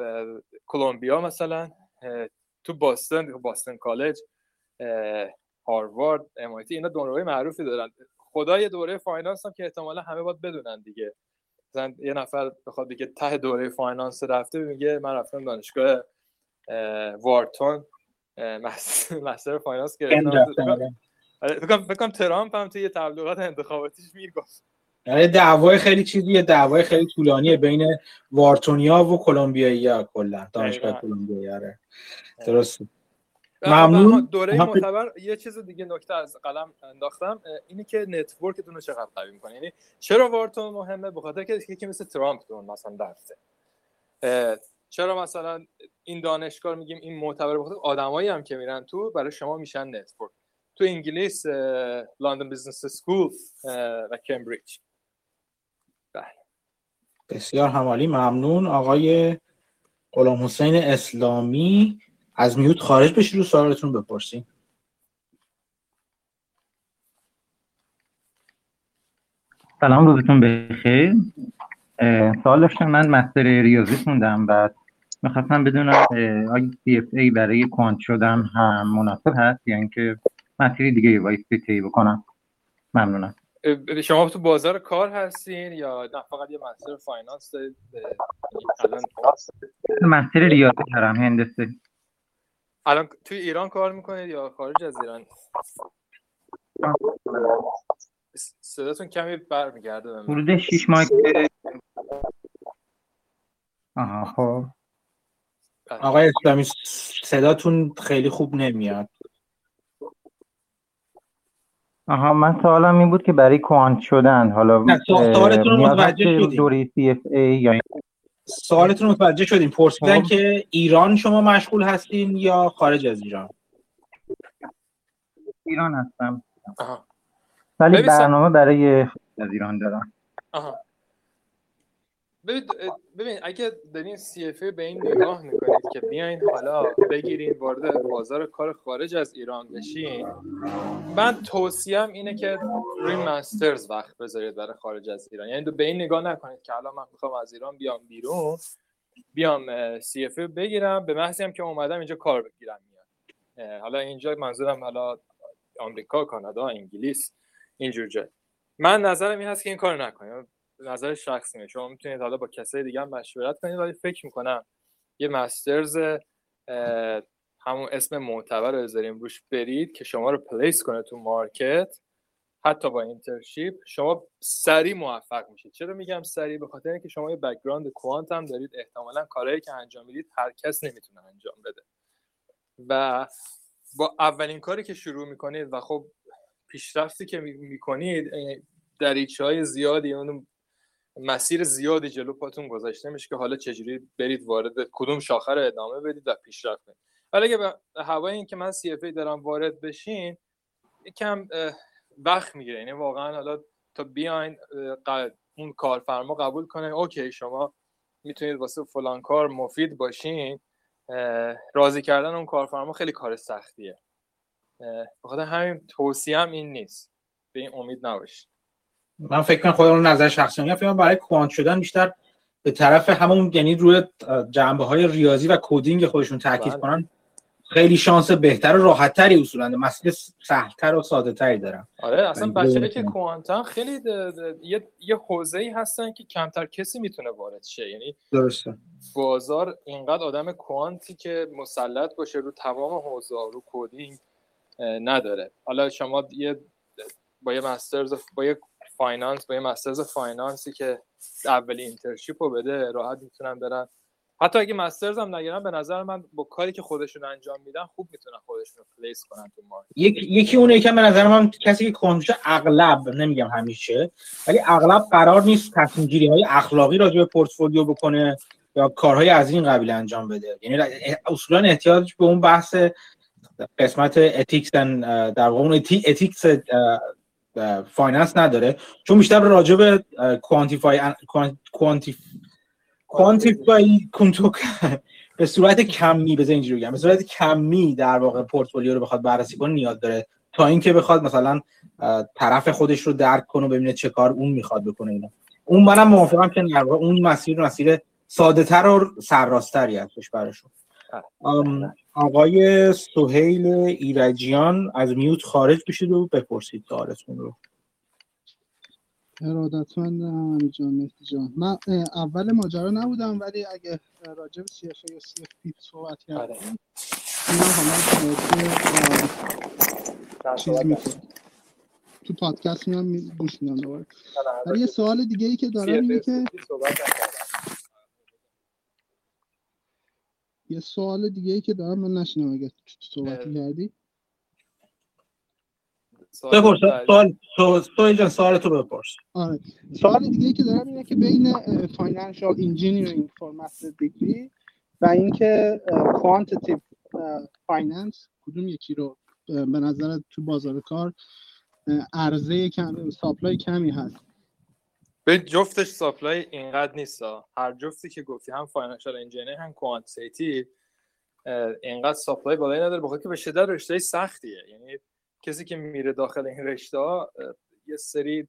کلمبیا مثلا تو باستن Boston College هاروارد ام اینا دورهای معروفی دارن. خدای دوره finance هم که احتمالا همه باید بدونن دیگه. مثلا یه نفر بخواد بگه ته دوره finance رفته میگه من رفتم دانشگاه وارتون master finance گرفتم فکر ترامپ هم توی یه تبلیغات انتخاباتیش می‌گفت یعنی دعوای خیلی چیزیه دعوای خیلی طولانیه بین وارتونیا و کلمبیایی ها کلا دانشگاه کلمبیایی آره. درست ممنون. دوره معتبر یه چیز دیگه نکته از قلم انداختم اینه که network تون رو چقدر قوی می‌کنه؟ یعنی چرا وارتون مهمه؟ به خاطر که یکی مثل ترامپ دون مثلا درسه. چرا مثلا این دانشگاه میگیم این معتبر؟ بخاطر آدمایی هم که میرن تو برای شما میشن network. تو انگلیس London Business School و کمبریج بله. بسیار همالی ممنون. آقای غلام حسین اسلامی از mute خارج بشید رو سوالتون بپرسید سلام روزتون بخیر. سوال داشتم من master ریاضی خوندم و می‌خواستم بدونم آیا CFA برای quant شدن هم مناسب هست یا اینکه مسیری دیگه بایستی طی بکنم. ممنونم. شما تو بازار کار هستین یا نه فقط یه master finance دارید؟ الان مستر ریاضی دارم هندسه. الان توی ایران کار می‌کنید یا خارج از ایران؟ صداتون کمی برمیگرده حدود 6 ماه آها خب. آقای اسلامی صداتون خیلی خوب نمیاد. آها من سوالم این بود که برای کوانت شدن حالا سوالتون متوجه شدیم. دوره سی اف ای یا سوالتون متوجه شدیم. پرسیدن خب. که ایران شما مشغول هستین یا خارج از ایران؟ ایران هستم. ولی برنامه برای از ایران دارم. آها. ببین اگه دارین سی اف به این نگاه می‌کنید که بیاین حالا بگیرین وارد بازار کار خارج از ایران بشین من توصیم اینه که روی مسترز وقت بذارید برای خارج از ایران. یعنی به این نگاه نکنید که حالا من می‌خوام از ایران بیام بیرون بیام CFA بگیرم به محضی هم که اومدم اینجا کار بگیرم میاد. حالا اینجا منظورم حالا آمریکا کانادا انگلیس اینجور جای من نظرم این هست که این کار نکنید. نظر شخصی شما می‌تونید حالا با کسای دیگه هم مشورت کنید ولی فکر می‌کنم یه masters همون اسم معتبر رو بذاریم روش برید که شما رو place کنه تو market. حتی با internship شما سریع موفق میشید. چرا میگم سریع؟ به خاطر اینکه شما یه background quant هم دارید. احتمالا کارهایی که انجام می‌دید هر کس نمی‌تونه انجام بده. و با اولین کاری که شروع می‌کنید و خب پیشرفتی که می‌کنید دریچه های زیادی اون مسیر زیادی جلو پاتون گذاشته میشه که حالا چجوری برید وارد کدوم شاخه رو ادامه بدید و پیشرفت کنید. ولی اگه به هوای این که من سی اف دارم وارد بشین یکم وقت می‌گیره. یعنی واقعا حالا تا بیاین اون کارفرما قبول کنه. اوکی شما می‌تونید واسه فلان کار مفید باشین. راضی کردن اون کارفرما خیلی کار سختیه. بخاطر همین توصیه هم این نیست. به این امید نباشید. من فکر کنم خودم نظر شخصی میگم. فکر برای کوانت شدن بیشتر به طرف همون یعنی روی جنبه های ریاضی و کدینگ خودشون تاکید بله. کنن خیلی شانس بهتر و راحتتری اصولا. مسئله سهلتر و ساده تری دارن. آره اصلا بچه‌ای که کوانتم خیلی یه یه حوزه‌ای هستن که کمتر کسی می‌تونه وارد شه. یعنی درسته. بازار اینقدر آدم quant ی که مسلط باشه رو تمام حوزه رو coding نداره. حالا شما یه با یه masters با یه finance با یه masters finance ی که اولی internship رو بده راحت می‌تونن برن. حتی اگه masters هم نگیرن به نظر من با کاری که خودشون انجام میدن خوب می‌تونن خودشون رو place کنن تو market یکی اونه که به نظر من کسی که کنجوش اغلب نمیگم همیشه ولی اغلب قرار نیست تصمیم گیری های اخلاقی راجع به پورتفولیو بکنه یا کارهای از این قبیل انجام بده. یعنی اصولا احتیاج به اون بحث قسمت ethics در واقع اون ethics finance نداره. چون بیشتر راجع به quantify quantify به صورت کمی بذار اینجوری بگم به صورت کمی در واقع پورتفولیو رو بخواد بررسی کنه نیاز داره. تا اینکه بخواد مثلا طرف خودش رو درک کنه و ببینه چه کار اون می‌خواد بکنه اینا اون منم موافقم که در واقع اون مسیر مسیر ساده تر و سرراستری هستش براشون. آقای سهیل ایرجیان از mute خارج بشید و بپرسید سوالتون رو. ارادتمند همین جان مهدی جان. من اول ماجرا نبودم ولی اگه راجع به CFA یا CFP صحبت کردیم اینا حالا چیز می‌کنم تو پادکست میام گوش میدم دوباره. ولی یه سوال دیگه ای که دارم اینه که یه سوال دیگه ای که دارم من نشنیدم اگه صحبت کردی بپرس سوال سوال جان سوال تو بپرس. آره. سوال دیگه ای که دارم اینه که بین financial engineering for master degree و اینکه quantitative finance کدوم یکی رو به نظر تو بازار کار عرضه کم supply کمی هست. به جفتش supply اینقدر نیست هر جفتی که گفتی هم financial engineer هم quantitative اینقدر supply بالایی نداره. بخاطر که به شدت رشته سختیه. یعنی کسی که میره داخل این رشته یه سری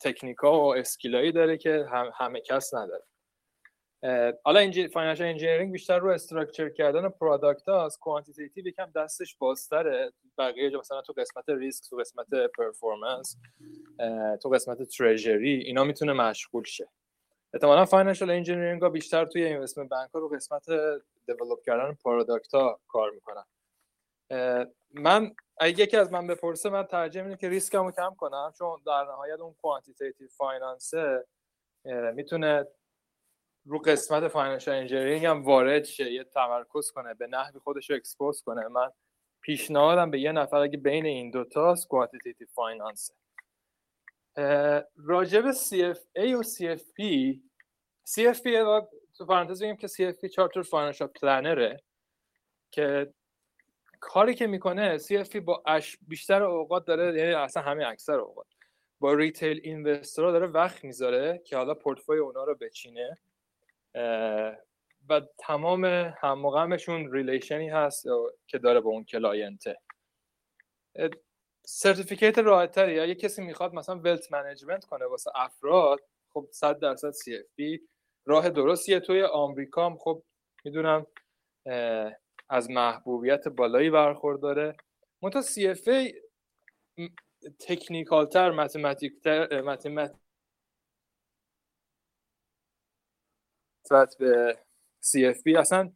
تکنیکا و skill ایی داره که همه کس نداره. حالا اینجی financial engineering بیشتر رو structure کردن product هاست quantitative یکم دستش بازتره. بقیه جا مثلا تو قسمت ریسک تو قسمت performance تو قسمت treasury اینا می‌تونه مشغول شه. احتمالا financial engineering ها بیشتر توی investment bank ها رو قسمت develop کردن product ها کار می‌کنن. من اگه یکی از من بپرسه من ترجیح میدم که ریسکمو کم کنم چون در نهایت اون quantitative finance ه می‌تونه رو قسمت financial engineering هم وارد شه یه تمرکز کنه به نحوی خودش رو expose کنه. من پیشنهادم به یه نفر اگه بین این دو تاست quantitative finance راجب CFA و CFP CFP تو پرانتز بگیم که CFP chartered financial planner ه که کاری که می‌کنه CFP با اش بیشتر اوقات داره یعنی اصلا همه اکثر اوقات با retail investor ها داره وقت می‌ذاره که حالا پورتفوی اونا رو بچینه. و تمام هم و غمشون relation ی هست که داره با اون client ه certificate راحتتری. یا یه کسی می‌خواد مثلا wealth management کنه واسه افراد خب 100 درصد CFP راه درستیه. توی آمریکا هم خب می‌دونم از محبوبیت بالایی برخورداره منتها CFA technical تر mathematic تر به CFP اصلا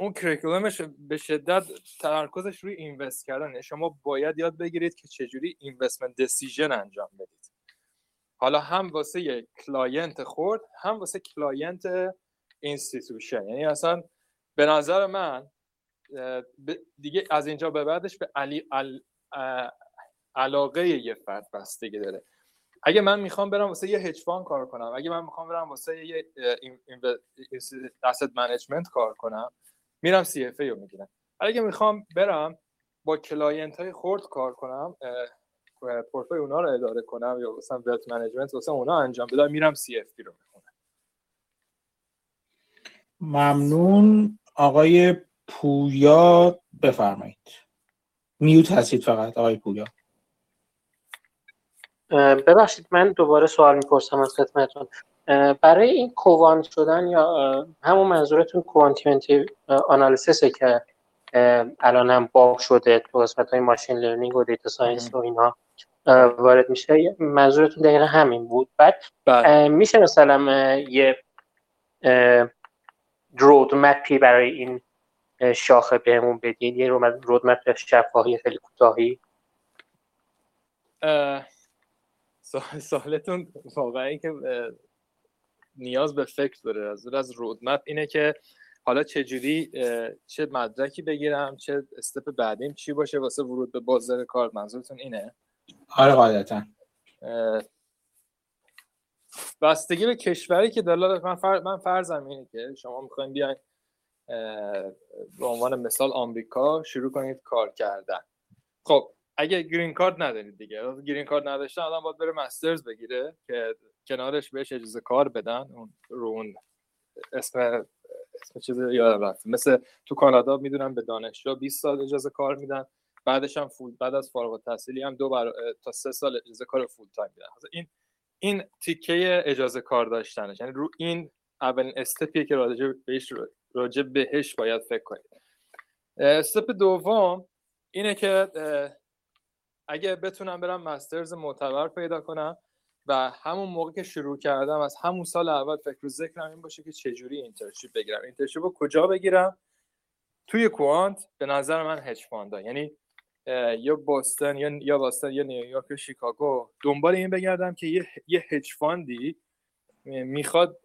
اون curriculum ش به شدت تمرکزش روی invest کردن شما باید یاد بگیرید که چجوری investment decision انجام بدید. حالا هم واسه client خورد هم واسه client institution یعنی اصلا به نظر من دیگه از اینجا به بعدش به علی علاقه یه فرد بستگی داره. اگه من می‌خوام برم واسه یه هج کار کنم اگه من می‌خوام برم واسه یه asset management کار کنم میرم CFA رو می‌گیرم. اگه می‌خوام برم با client های خورد کار کنم پورتفوی اونا رو اداره کنم یا مثلا wealth management واسه اونا انجام بدم میرم CFP رو می‌خونم. ممنون. آقای پویا بفرمایید. mute هستید فقط آقای پویا. ببخشید من دوباره سوال می‌پرسم از خدمتون برای این quant شدن یا همون منظورتون quantitative analysis ه که الان هم باب شده تو قسمت های machine learning و data science و اینا وارد میشه. منظورتون دقیقا همین بود. بعد بله. میشه مثلا یه رود مپی برای این شاخه بهمون بدین؟ یه رود مپ شفاهی خیلی کوتاهی. سوالتون واقعا که نیاز به فکر داره. از از رودمپ اینه که حالا چه جوری چه مدرکی بگیرم چه استپ بعدیم چی باشه واسه ورود به بازار کار. منظورتون اینه؟ آره قاعدتا. بستگی به کشوری که دلار من, فر... من فرضم اینه که شما می‌خواین بیاین به عنوان مثال آمریکا شروع کنید کار کردن. خب اگه گرین کارت ندارید دیگه. گرین کارت نداشته آدم باید بره مسترز بگیره که کنارش بهش اجازه کار بدن. اون رو اون اسم اسم چیز یادم رفت. مثل تو کانادا می‌دونم به دانشجو 20 سال اجازه کار میدن. بعدش هم full بعد از فارغ التحصیلی هم دو بر... تا سه سال اجازه کار full time میدن. این این تیکه اجازه کار داشتنش. یعنی رو این اولین step یه که راجع بهش راجع بهش باید فکر کنید. step دوم اینه که اگه بتونم برم master's معتبر پیدا کنم و همون موقع که شروع کردم از همون سال اول فکر و ذکرم این باشه که چجوری internship بگیرم. internship رو کجا بگیرم؟ توی quant به نظر من hedge fund ا یعنی یا Boston یا یا Boston یا نیویورک یا شیکاگو. دنبال این بگردم که یه یه fund ی می‌خواد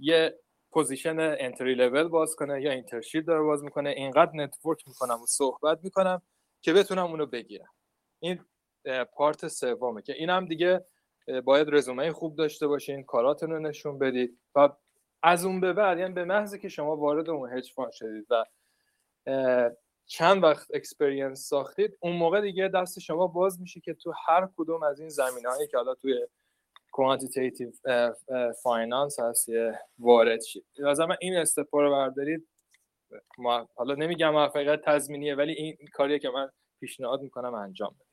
یه position entry level باز کنه یا internship داره باز می‌کنه. اینقدر network می‌کنم و صحبت می‌کنم که بتونم اونو بگیرم. این part سومه که اینم دیگه باید رزومه خوب داشته باشین کاراتون رو نشون بدید و از اون به بعد یعنی به محضی که شما وارد اون hedge fund شدید و چند وقت experience ساختید اون موقع دیگه دست شما باز میشه که تو هر کدوم از این زمینه هایی که حالا توی quantitative finance هست وارد شید لازم این step ا رو بردارید. حالا نمیگم موفقیت تضمینیه ولی این کاریه که من پیشنهاد می‌کنم انجام بدید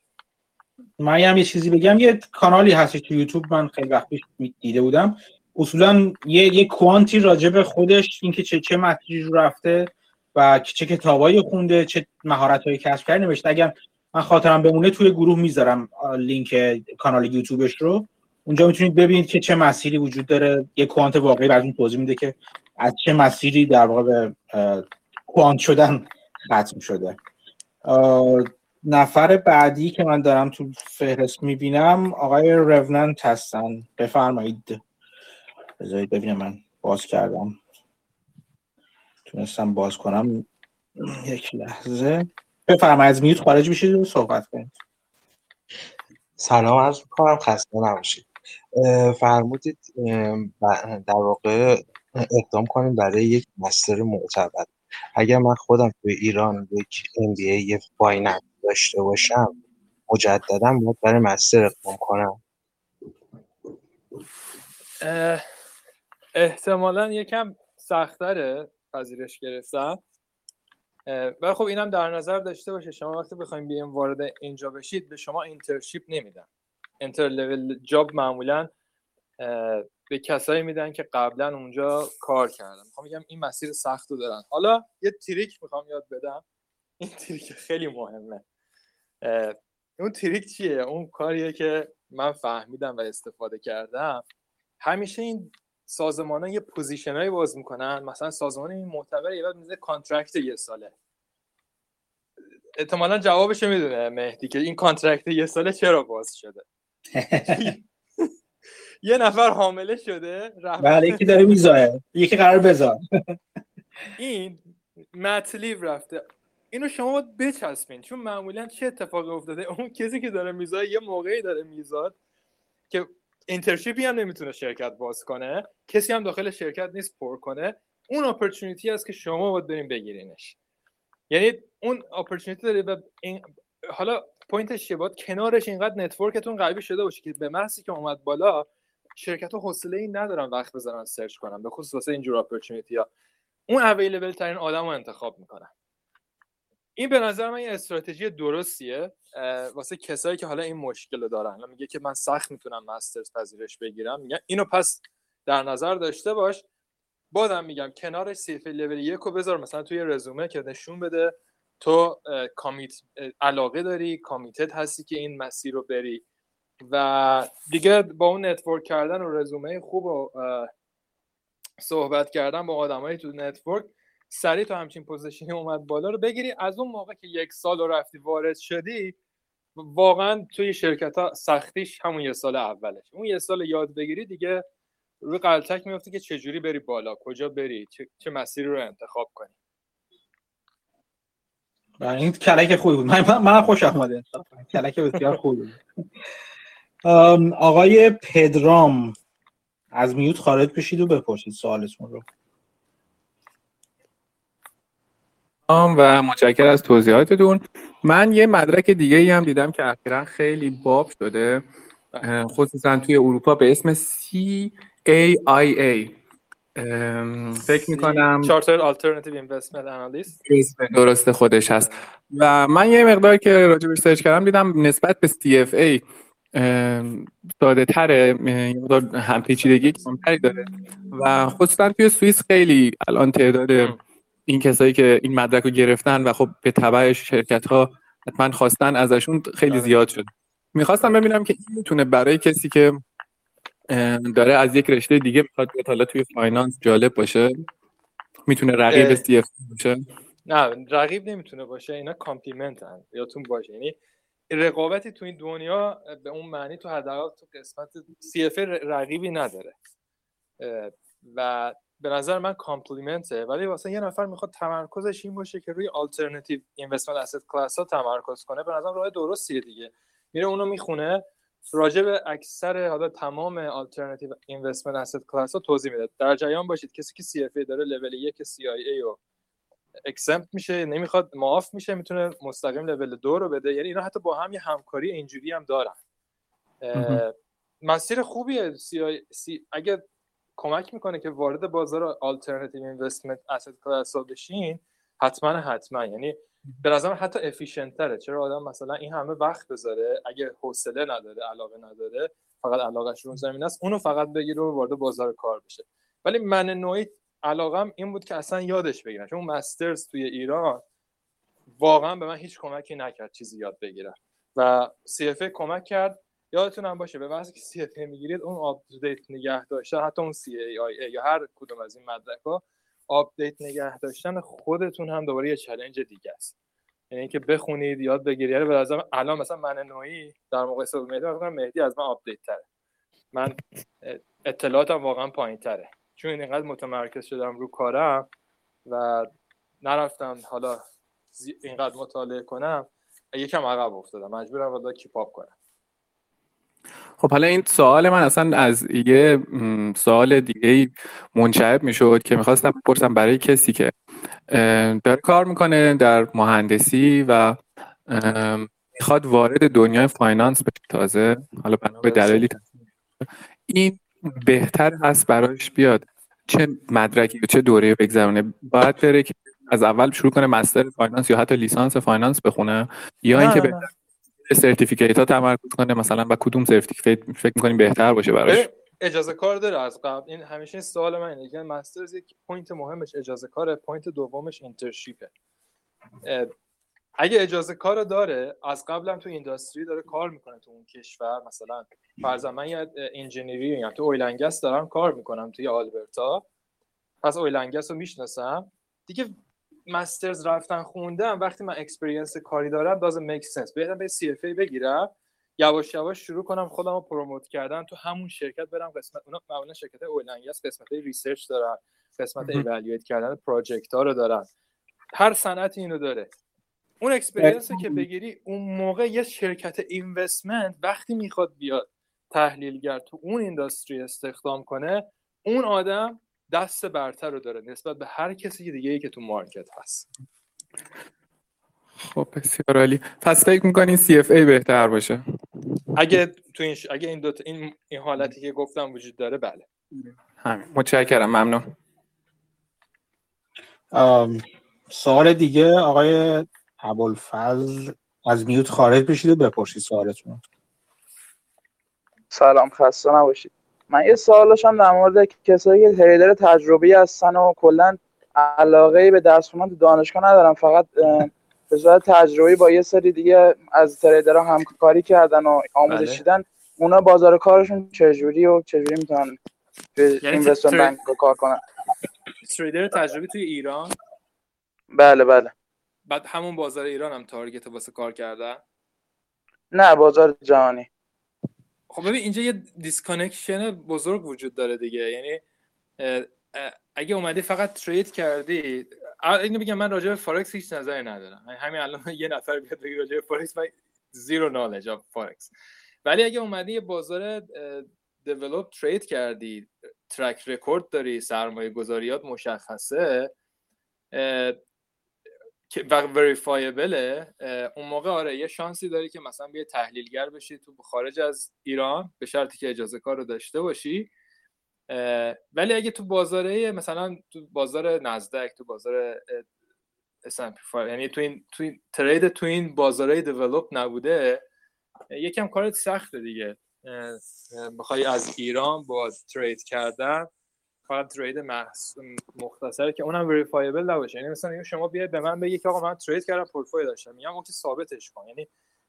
من هم یه چیزی بگم یه کانالی هست تو یوتیوب من خیلی وقت پیش دیده بودم. اصولا یه یه کوانتی راجع خودش اینکه چه چه متری رو رفته و چه کتابایی خونده چه مهارت‌هایی کسب کرده. نوشته اگر من خاطرم بمونه توی گروه می‌ذارم لینک کانال یوتیوبش رو. اونجا می‌تونید ببینید که چه مسیری وجود داره. یه کوانت واقعی براتون توضیح میده که از چه مسیری در واقع به کوانت شدن ختم شده. نفر بعدی که من دارم تو فهرست می‌بینم آقای روننت هستن. بفرمایید. بذارید ببینم من باز کردم. تونستم باز کنم. یک لحظه. بفرمایید از میوت خارج بشید و صحبت کنید. سلام عرض می‌کنم. خسته نباشید. فرمودید در واقع اقدام کنیم برای یک مستر معتبر. اگر من خودم توی ایران یک MBA یه فایننس داشته باشم مجددا باید برای مستر اقدام کنم. احتمالا یکم سختره پذیرش گرفتن. و خب اینم در نظر داشته باشه. شما وقتی بخوایم بیایم وارد اینجا بشید به شما internship نمیدن. entry level job معمولا به کسایی میدن که قبلا اونجا کار کردن. می‌خوام میگم این مسیر سخت رو دارن. حالا یه trick می‌خوام یاد بدم. این trick خیلی مهمه. اون trick چیه؟ اون کاریه که من فهمیدم و استفاده کردم. همیشه این سازمان ها یه position هایی باز می‌کنن. مثلا سازمان این معتبر یه میزنه contract یه ساله. احتمالا جوابش می‌دونه مهدی که این contract یه ساله چرا باز شده؟ یه نفر حامله شده بله یکی داره میزاد یکی قرار بذار این maternity leave رفته. اینو شما باید بچسبین. چون معمولا چه اتفاقی افتاده؟ اون کسی که داره میزاد یه موقعی داره میزاد که internship ی هم نمی‌تونه شرکت باز کنه. کسی هم داخل شرکت نیست پر کنه. اون opportunity هست که شما باید بریم بگیرینش. یعنی اون opportunity داره و این حالا point ش چیه؟ باید کنارش اینقدر network تون قوی شده باشه که به محضی که اومد بالا شرکت حوصله این ندارن وقت بذارن search کنن به خصوص واسه اینجور opportunity ها. اون available ترین آدم رو انتخاب می‌کنن. این به نظر من یه استراتژی درستیه واسه کسایی که حالا این مشکل رو دارن. میگه که من سخت می‌تونم master's پذیرش بگیرم. میگه اینو پس در نظر داشته باش. بازم میگم کنارش CFA level یک رو بذار مثلا توی رزومه که نشون بده. تو commit علاقه داری committed هستی که این مسیر رو بری. و دیگه با اون network کردن و رزومه خوب و صحبت کردن با آدمایی تو network سریع تو همچین position ی اومد بالا رو بگیری. از اون موقع که یک سال رو رفتی وارد شدی واقعا توی شرکت ها سختیش همون یه سال اولش. اون یه سال یاد بگیری دیگه روی غلتک میفتی که چجوری بری بالا کجا بری چه, مسیری رو انتخاب کنی. این کلک خوبی بود. من, خوش آمده کلک بسیار خوبی بود. آقای پدرام از میوت خارج بشید و بپرسید سوالتون رو. و متشکر از توضیحاتتون. من یه مدرک دیگه ای هم دیدم که اخیرا خیلی باب شده. خصوصا توی اروپا به اسم CAIA فکر می‌کنم چارتر Alternative Investment Analyst. درست خودش هست. و من یه مقدار که راجع سرچ کردم دیدم نسبت به CFA ساده تره هم پیچیدگی کمتری داره. و خصوصا توی سوئیس خیلی الان تعداد این کسایی که این مدرک رو گرفتن و خب به تبعش شرکت ها حتما خواستن ازشون خیلی آره. زیاد شد. می‌خواستم ببینم که این می‌تونه برای کسی که داره از یک رشته دیگه می‌خواد بیاد حالا توی finance جالب باشه می‌تونه رقیب CFA باشه؟ نه رقیب نمی‌تونه باشه اینا complement ان یادتون باشه. یعنی رقابتی تو این دنیا به اون معنی تو حداقل تو قسمت CFA رقیبی نداره. و به نظر من complement ه ولی واسه یه نفر می‌خواد تمرکزش این باشه که روی alternative investment asset class ها تمرکز کنه به نظر راه درستیه دیگه. میره اونو می‌خونه راجع به اکثر حالا تمام alternative investment asset class ها توضیح میده. در جریان باشید کسی که CFA داره لول یک ای رو exempt میشه نمی‌خواد معاف میشه می‌تونه مستقیم لول دو رو بده. یعنی اینا حتی با هم یه همکاری اینجوری هم دارن. مسیر خوبیه سی, آی... سی... اگه کمک می‌کنه که وارد بازار alternative investment asset class بشین حتما حتما. یعنی به نظرم حتی efficient تره چرا آدم مثلا این همه وقت بذاره؟ اگه حوصله نداره علاقه نداره فقط علاقه‌ش رو زمینه است اونو فقط بگیره و وارد بازار کار بشه. ولی من نوعی علاقم این بود که اصلا یادش بگیرم. چون masters توی ایران واقعا به من هیچ کمکی نکرد چیزی یاد بگیرم. و CFA کمک کرد. یادتون هم باشه به واسه که CFA می‌گیرید اون update نگه داشتن حتی اون CAIA یا هر کدوم از این مدرک ها update نگه داشتن خودتون هم دوباره یه چالش دیگه است. یعنی اینکه بخونید یاد بگیرید. یعنی به نظرم الان مثلا من نوعی در مقایسه با مهدی مهدی از من update تره. من اطلاعاتم واقعا پایین تره. چون اینقدر متمرکز شدم رو کارم و نرفتم حالا اینقدر مطالعه کنم یکم عقب افتادم. مجبورم والا کیپاپ کنم. خب حالا این سوال من اصلا از یه سوال دیگه منشعب می‌شد که می‌خواستم بپرسم برای کسی که داره کار می‌کنه در مهندسی و می‌خواد وارد دنیای finance بشه تازه حالا بنا به دلیلی این بهتر هست براش بیاد چه مدرکی چه دوره بگذرونه. باید بره که از اول شروع کنه master finance یا حتی لیسانس finance بخونه یا اینکه بهتر certificate ها تمرکز کنه مثلا با کدوم certificate فکر می‌کنیم بهتر باشه براش؟ اجازه کار داره از قبل. این همیشه این سوال من اینه که masters یک point مهمش اجازه کاره point دومش internship ه اگه اجازه کار داره از قبلم تو industry داره کار می‌کنه تو اون کشور. مثلا فرضاً من یه engineer ی یا تو oil and gas دارم کار می‌کنم توی آلبرتا. پس oil and gas رو می‌شناسم. دیگه masters رفتن خوندم وقتی من experience کاری دارم does make sense بهتر به CFA بگیرم. یواش یواش شروع کنم خودم رو promote کردن تو همون شرکت برم قسمت اونا معمولا شرکت oil and gas قسمت research دارن قسمت evaluate کردن project ها رو دارن. هر صنعتی اینو داره. اون experience که بگیری اون موقع یه شرکت investment وقتی می‌خواد بیاد تحلیلگر تو اون industry استخدام کنه اون آدم دست برتر رو داره نسبت به هر کسی دیگه ای که تو market هست. خب بسیار عالی. پس فکر می‌کنین CFA بهتر باشه؟ اگه تو این ش... اگه این دو این... این حالتی که گفتم وجود داره بله. همین. متشکرم ممنون. سوال دیگه آقای ابوالفضل از میوت خارج بشید و بپرسید سوالتون. سلام خسته نباشید. من یه سوال داشتم در مورد کسایی که تریدر تجربی هستن و کلا علاقه به درس خوندن تو دانشگاه ندارم فقط به صورت تجربی با یه سری دیگه از تریدرها همکاری کردن و آموزش بله. دیدن اونا بازار کارشون چجوری و چجوری می‌تونن به یعنی بانک کار کنن؟ trader تجربی توی ایران؟ بله بله. بعد همون بازار ایران هم target واسه کار کردن؟ نه بازار جهانی. خب ببین اینجا یه disconnection بزرگ وجود داره دیگه. یعنی اگه اومدی فقط trade کردی اینو بگم من راجع به فارکس هیچ نظری ندارم. همین الان یه نفر بیاد بگه راجع به فارکس من zero knowledge of forex ولی اگه اومدی یه بازار developed trade کردی track record داری سرمایه گذاریات مشخصه و verifiable ه اون موقع آره یه شانسی داری که مثلا بیا تحلیلگر بشی تو خارج از ایران به شرطی که اجازه کار رو داشته باشی. ولی اگه تو بازاره مثلا تو بازار نزدک تو بازار یعنی تو این تو این ترید تو این بازاره دیولپ نبوده یکم کارت سخته دیگه. بخوای از ایران با ترید کردن فقط ترید مختصره که اونم وریفایبل نباشه. یعنی مثلا شما بیاید به من بگی که آقا من ترید کردم پورتفولیو داشتم. میگم اون که ثابتش کن. یعنی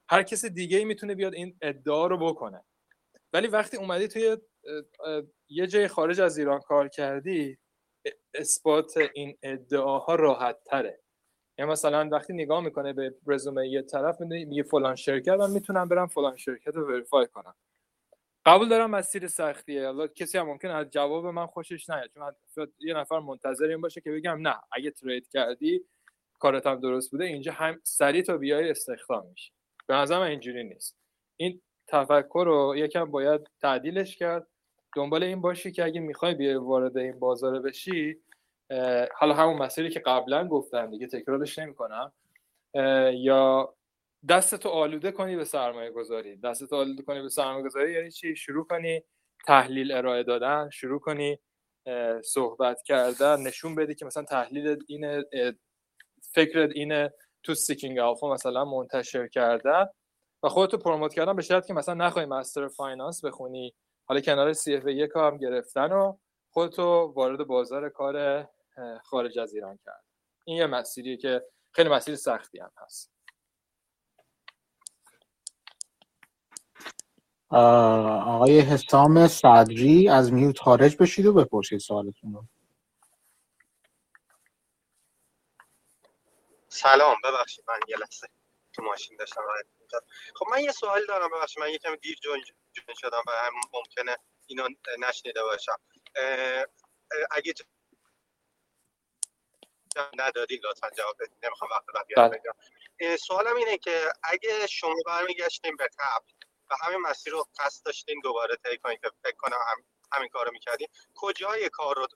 هر کس دیگه ای می‌تونه بیاد این ادعا رو بکنه. ولی وقتی اومدی توی یه جای خارج از ایران کار کردی اثبات این ادعاها راحت تره. یعنی مثلا وقتی نگاه می‌کنه به رزومه یه طرف میگه فلان شرکت من می‌تونم برم فلان شرکت رو وریفای کنم. قبول دارم مسیر سختیه حالا کسی هم ممکن از جواب من خوشش نیاد چون یه نفر منتظر این باشه که بگم نه اگه ترید کردی کارت هم درست بوده اینجا هم سریع تا بیای استخدام میشه به نظرم اینجوری نیست. این تفکر رو یکم باید تعدیلش کرد. دنبال این باشی که اگه می‌خوای بیای وارد این بازار بشی حالا همون مسیری که قبلا گفتم دیگه تکرارش نمی‌کنم یا دستتو آلوده کنی به سرمایه گذاری دستتو آلوده کنی به سرمایه گذاری یعنی چی؟ شروع کنی تحلیل ارائه دادن شروع کنی صحبت کردن نشون بدی که مثلا تحلیل این فکرت اینه تو سیکینگ آلفا مثلا منتشر کردن و خودتو promote کردن به شرط که مثلا نخوای master finance بخونی. حالا کنار CFA یک هم گرفتن و خودتو وارد بازار کار خارج از ایران کرد این یه مسیریه که خیلی مسیر سختی هم هست. آقای حسام صدری از mute خارج بشید و بپرسید سوالتون رو. سلام ببخشید من یه لحظه تو ماشین داشتم خب من یه سوال دارم ببخشید من یکم دیر جون, جون شدم و هم ممکنه اینو نشنیده باشم. اگه ندادی لطفا جواب بدید نمی‌خوام وقت بقیه بله. بگم. سوالم اینه که اگه شما برمیگشتیم به قبل و همین مسیر رو قصد داشتین دوباره طی کنید که فکر کنم هم همین کار رو می‌کردین. کجای کار رو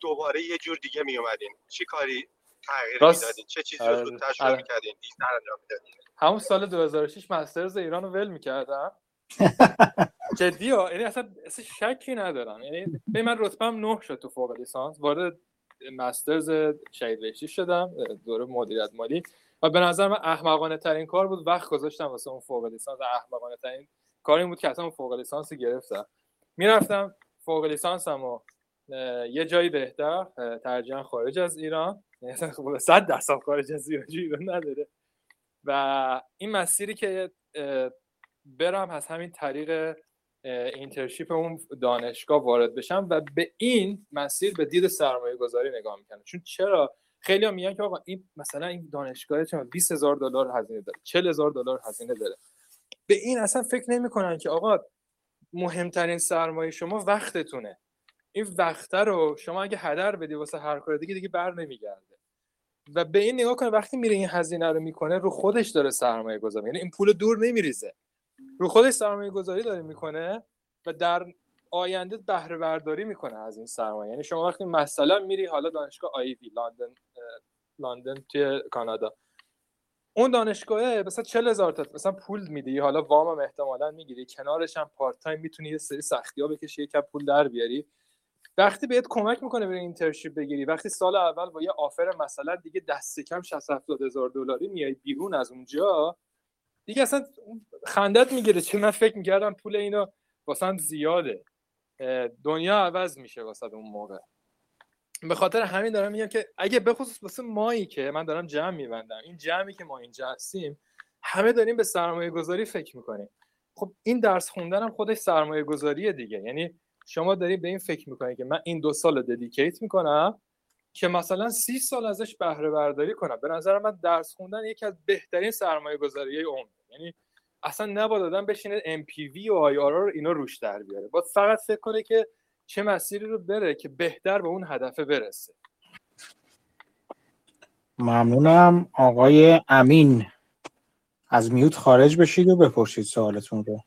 دوباره یه جور دیگه میومدین چی کاری تغییر می‌دادین؟ چه چیزی رو زودتر شروع. می‌کردین؟ انجام می‌دادین؟ همون سال 2006 مسترز ایران رو ول می‌کردم. جدی ها یعنی اصلا, اصلا شکی ندارم. یعنی به من رتبم نه شد تو فوق لیسانس. وارد مسترز شهید شدم. دوره مدیریت مالی. و به نظر من احمقانه ترین کار بود. وقت گذاشتم واسه اون فوق لیسانس. احمقانه ترین کار این بود که اصلا اون فوق لیسانس گرفتم. می‌رفتم فوق لیسانسم و یه جایی بهتر ترجیحاً خارج از ایران. یعنی صد درصد خارج از ایران ایران نداره. و این مسیری که برم از همین طریق اینترشیپ اون دانشگاه وارد بشم و به این مسیر به دید سرمایه گذاری نگاه می‌کنم چون چرا؟ خیلی هم میگن که آقا این مثلا این دانشگاه چون 20 هزار دلار هزینه داره 40 هزار دلار هزینه داره. به این اصلا فکر نمی‌کنن که آقا مهمترین سرمایه شما وقتتونه. این وقته رو شما اگه هدر بدی واسه هر کار دیگه دیگه بر نمیگرده. و به این نگاه کنه وقتی میره این هزینه رو می‌کنه رو خودش داره سرمایه گذاری یعنی این پول دور نمیریزه. رو خودش سرمایه گذاری داره می‌کنه و در آینده بهره برداری می‌کنه از این سرمایه. یعنی شما وقتی مثلا میری حالا دانشگاه آیوی لندن لندن توی کانادا. اون دانشگاه مثلا 40 هزار تا مثلا پول میدی حالا وام هم احتمالا می‌گیری کنارش هم part time می‌تونی یه سری سختی ها بکشی یکم پول در بیاری. وقتی بهت کمک می‌کنه بری internship بگیری وقتی سال اول با یه offer مثلا دیگه دست کم 60 70 هزار دلاری میای بیرون از اونجا دیگه اصلا خندت می‌گیره. چه من فکر می‌کردم پول اینو واسه زیاده. دنیا عوض میشه واسه اون موقع. به خاطر همین دارم میگم که اگه به خصوص واسه مایی که من دارم جمع میبندم این جمعی که ما اینجا هستیم همه داریم به سرمایه گذاری فکر می‌کنیم. خب این درس خوندن هم خودش سرمایه گذاریه دیگه. یعنی شما دارید به این فکر می‌کنید که من این دو سال ددیکیت می‌کنم که مثلا سی سال ازش بهره برداری کنم. به نظر من درس خوندن یکی از بهترین سرمایه گذاری عمر. یعنی اصلا نباید آدم بشینه MPV و IRR رو اینا روش در بیاره. باید فقط فکر کنه که چه مسیری رو بره که بهتر به اون هدف برسه؟ ممنونم. آقای امین از میوت خارج بشید و بپرسید سوالتون رو.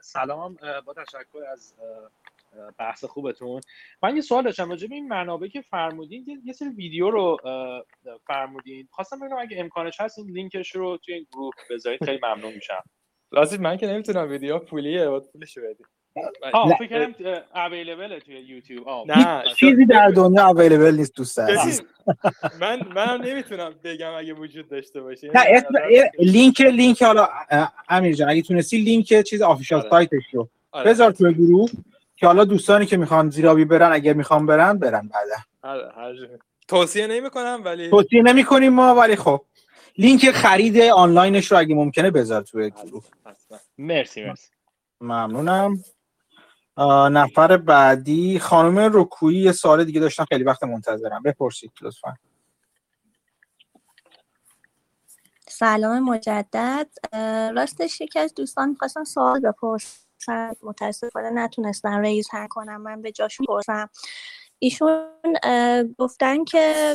سلام. با تشکر از بحث خوبتون. من یه سوال داشتم راجع به این منابع که فرمودین. یه سری ویدیو رو فرمودین. خواستم ببینم اگه امکانش هست این لینکش رو توی این گروه بذارید خیلی ممنون میشم. لازم من که نمی‌تونم ویدیو پولیه باید پولشو بدی ها فکر کردم اویلیبل توی یوتیوب. نه. چیزی در دنیا اویلیبل نیست دوست من منم نمی‌تونم بگم اگه وجود داشته باشه. لینک لینک حالا امیر جان اگه تونستی لینک چیز آفیشال سایتش رو. بذار توی گروه که حالا دوستانی که می‌خوان زیرابی برن اگر می‌خوان برن برن بعدا. توصیه نمی‌کنم ولی توصیه نمی‌کنیم ما ولی خب. لینک خرید آنلاینش رو اگه ممکنه بذار توی گروه. مرسی مرسی. ممنونم. نفر بعدی. خانم رکویی یه سوال دیگه داشتم خیلی وقت منتظرم. بپرسید لطفا. سلام مجدد. راستش یکی از دوستان می‌خواستن سوال بپرسن. متاسفانه نتونستم ریز هر کنم من به جاشون پرسم ایشون گفتن که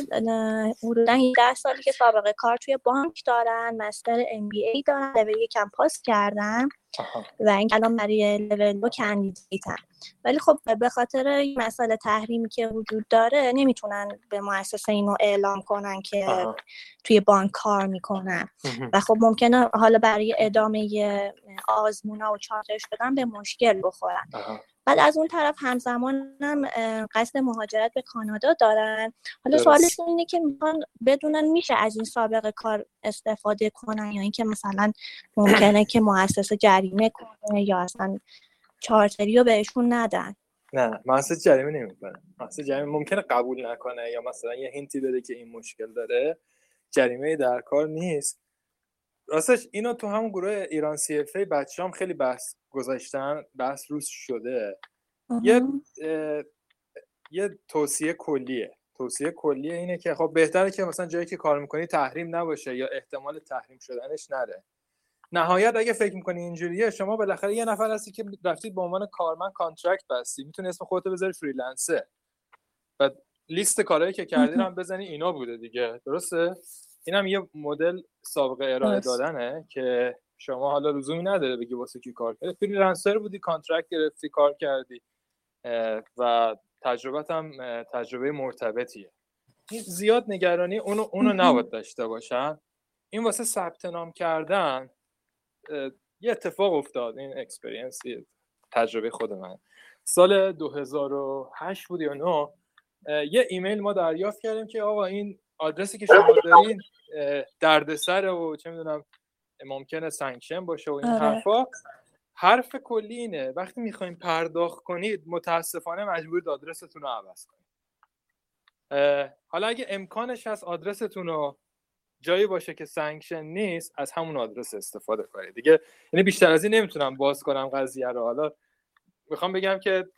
حدودا 10 سالی که سابقه کار توی بانک دارن مستر ام بی ای دارن لول یکم پاس کردن و این الان برای لول دو کندیدیتن ولی خب به خاطر این مسئله تحریمی که وجود داره نمی‌تونن به مؤسسه اینو اعلام کنن که توی بانک کار می‌کنن. و خب ممکنه حالا برای ادامه آزمونا و چارتر شدن به مشکل بخورن. بعد از اون طرف همزمان هم قصد مهاجرت به کانادا دارن. حالا سوالشون اینه که می‌خوان بدونن میشه از این سابقه کار استفاده کنن یا اینکه مثلا ممکنه که مؤسسه جریمه کنه یا اصلا چارتری رو بهشون ندن. نه مؤسسه جریمه نمی‌کنه مؤسسه جریمه ممکنه قبول نکنه یا مثلا یه هینتی بده که این مشکل داره. جریمه در کار نیست. راستش اینو تو همون گروه ایران سی اف ای بچه هم خیلی بحث گذاشتن بحث روز شده. یه یه توصیه کلیه. توصیه کلیه اینه که خب بهتره که مثلا جایی که کار می‌کنی تحریم نباشه یا احتمال تحریم شدنش نره. نهایت اگه فکر می‌کنی اینجوریه شما بالاخره یه نفر هستی که رفتید به عنوان کارمند contract بستی. می‌تونی اسم خودتو بذاری freelancer و لیست کارهایی که کردی هم بزنی اینا بوده دیگه. درسته؟ این هم یه مدل سابقه ارائه دادنه که شما حالا لزومی نداره بگی واسه کی کار کردی. freelancer بودی contract گرفتی کار کردی و تجربت هم تجربه مرتبطیه. زیاد نگرانی اونو اونو نباید داشته باشن. این واسه ثبت نام کردن یه اتفاق افتاد. این experience تجربه خود من سال 2008 بود یا نه یه ایمیل ما دریافت کردیم که آقا این آدرسی که شما دارین دردسر و چه می‌دونم ممکنه sanction باشه و این حرفا حرف کلی اینه. وقتی می‌خوایم پرداخت کنید متاسفانه مجبور آدرستون رو عوض کنید. حالا اگه امکانش هست آدرستون رو جایی باشه که سانکشن نیست از همون آدرس استفاده کنید. دیگه یعنی بیشتر از این نمی‌تونم باز کنم قضیه رو. حالا می‌خوام بگم که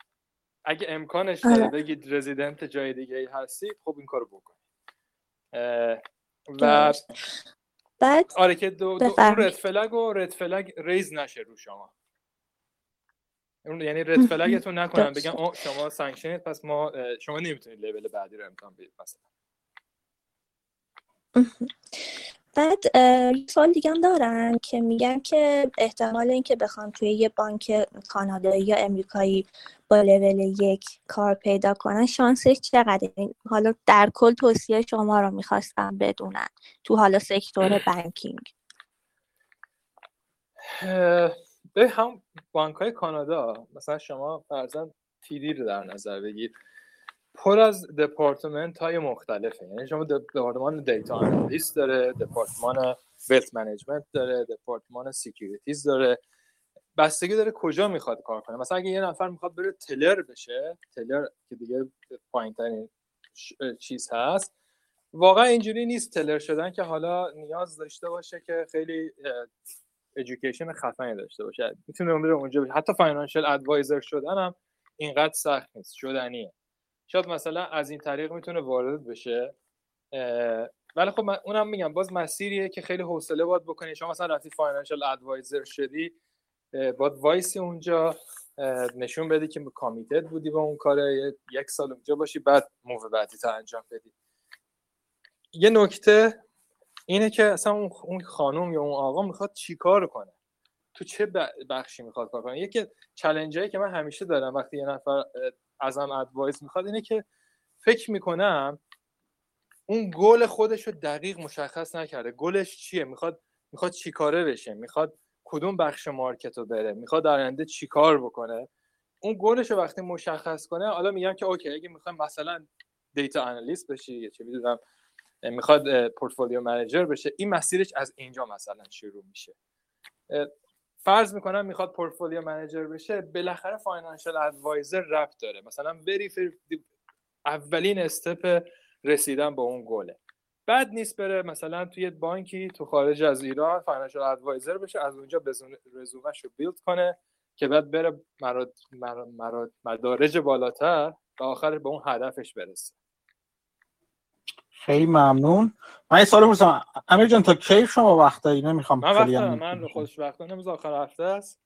اگه امکانش داره آره. بگید رزیدنت جای دیگه ای هستی خب این کارو بکنید و بعد آره که دو, دو رد فلگ و رد فلگ ریز نشه رو شما. یعنی red flag تون نکنم بگم شما sanction ید پس ما شما نمی‌تونید لول بعدی رو امتحان بدید. مثلا بعد سوال دیگه هم دارن که میگن که احتمال اینکه بخوام توی یه بانک کانادایی یا امریکایی با لول یک کار پیدا کنن شانسش چقدر حالا در کل توصیه شما رو می‌خواستم بدونن تو حالا sector banking. به هم بانک های کانادا مثلا شما فرضاً تیدی رو در نظر بگیر. پر از دپارتمنت های مختلفه. یعنی شما دپارتمان data analyst داره دپارتمان wealth management داره دپارتمان securities داره. بستگی داره کجا می‌خواد کار کنه. مثلا اگه یه نفر می‌خواد بره teller بشه teller که دیگه پایین ترین چیز هست واقعا اینجوری نیست teller شدن که حالا نیاز داشته باشه که خیلی education خفنی داشته باشه. می‌تونه بره اونجا بشه. حتی financial advisor شدن هم اینقدر سخت نیست. شدنیه. شاید مثلا از این طریق می‌تونه وارد بشه. ولی خب من اونم میگم باز مسیریه که خیلی حوصله باید بکنی. شما مثلا رفتی financial advisor شدی باید وایسی اونجا نشون بدی که کامیتد بودی به اون کار یک سال اونجا باشی بعد موو بعدی تا انجام بدی. یه نکته اینه که اصلا اون خانم یا اون آقا می‌خواد چیکار کنه؟ تو چه بخشی می‌خواد کار کنه؟ یکی چالنجایی که من همیشه دارم وقتی یه نفر ازم ادوایس می‌خواد اینه که فکر می‌کنم اون گل خودش رو دقیق مشخص نکرده. گلش چیه؟ می‌خواد می‌خواد چیکاره بشه؟ می‌خواد کدوم بخش market رو بره؟ می‌خواد در آینده چیکار بکنه؟ اون گلش رو وقتی مشخص کنه حالا میگم که okay اگه می‌خوام مثلا data analyst بشی یا چه می‌دونم می‌خواد portfolio manager بشه این مسیرش از اینجا مثلا شروع میشه. فرض می‌کنم می‌خواد portfolio manager بشه بالاخره financial advisor rep داره. مثلا بری اولین step رسیدن به اون گله. بد نیست بره مثلا توی بانکی تو خارج از ایران financial advisor بشه از اونجا رزومش رو build کنه که بعد بره مراد مراد مدارج بالاتر و آخر به اون هدفش برسه. خیلی ممنون. من یه سوال بپرسم امیر جان تا کی شما وقت داری نمی‌خوام من وقت من خودش وقت نمیز آخر هفته است.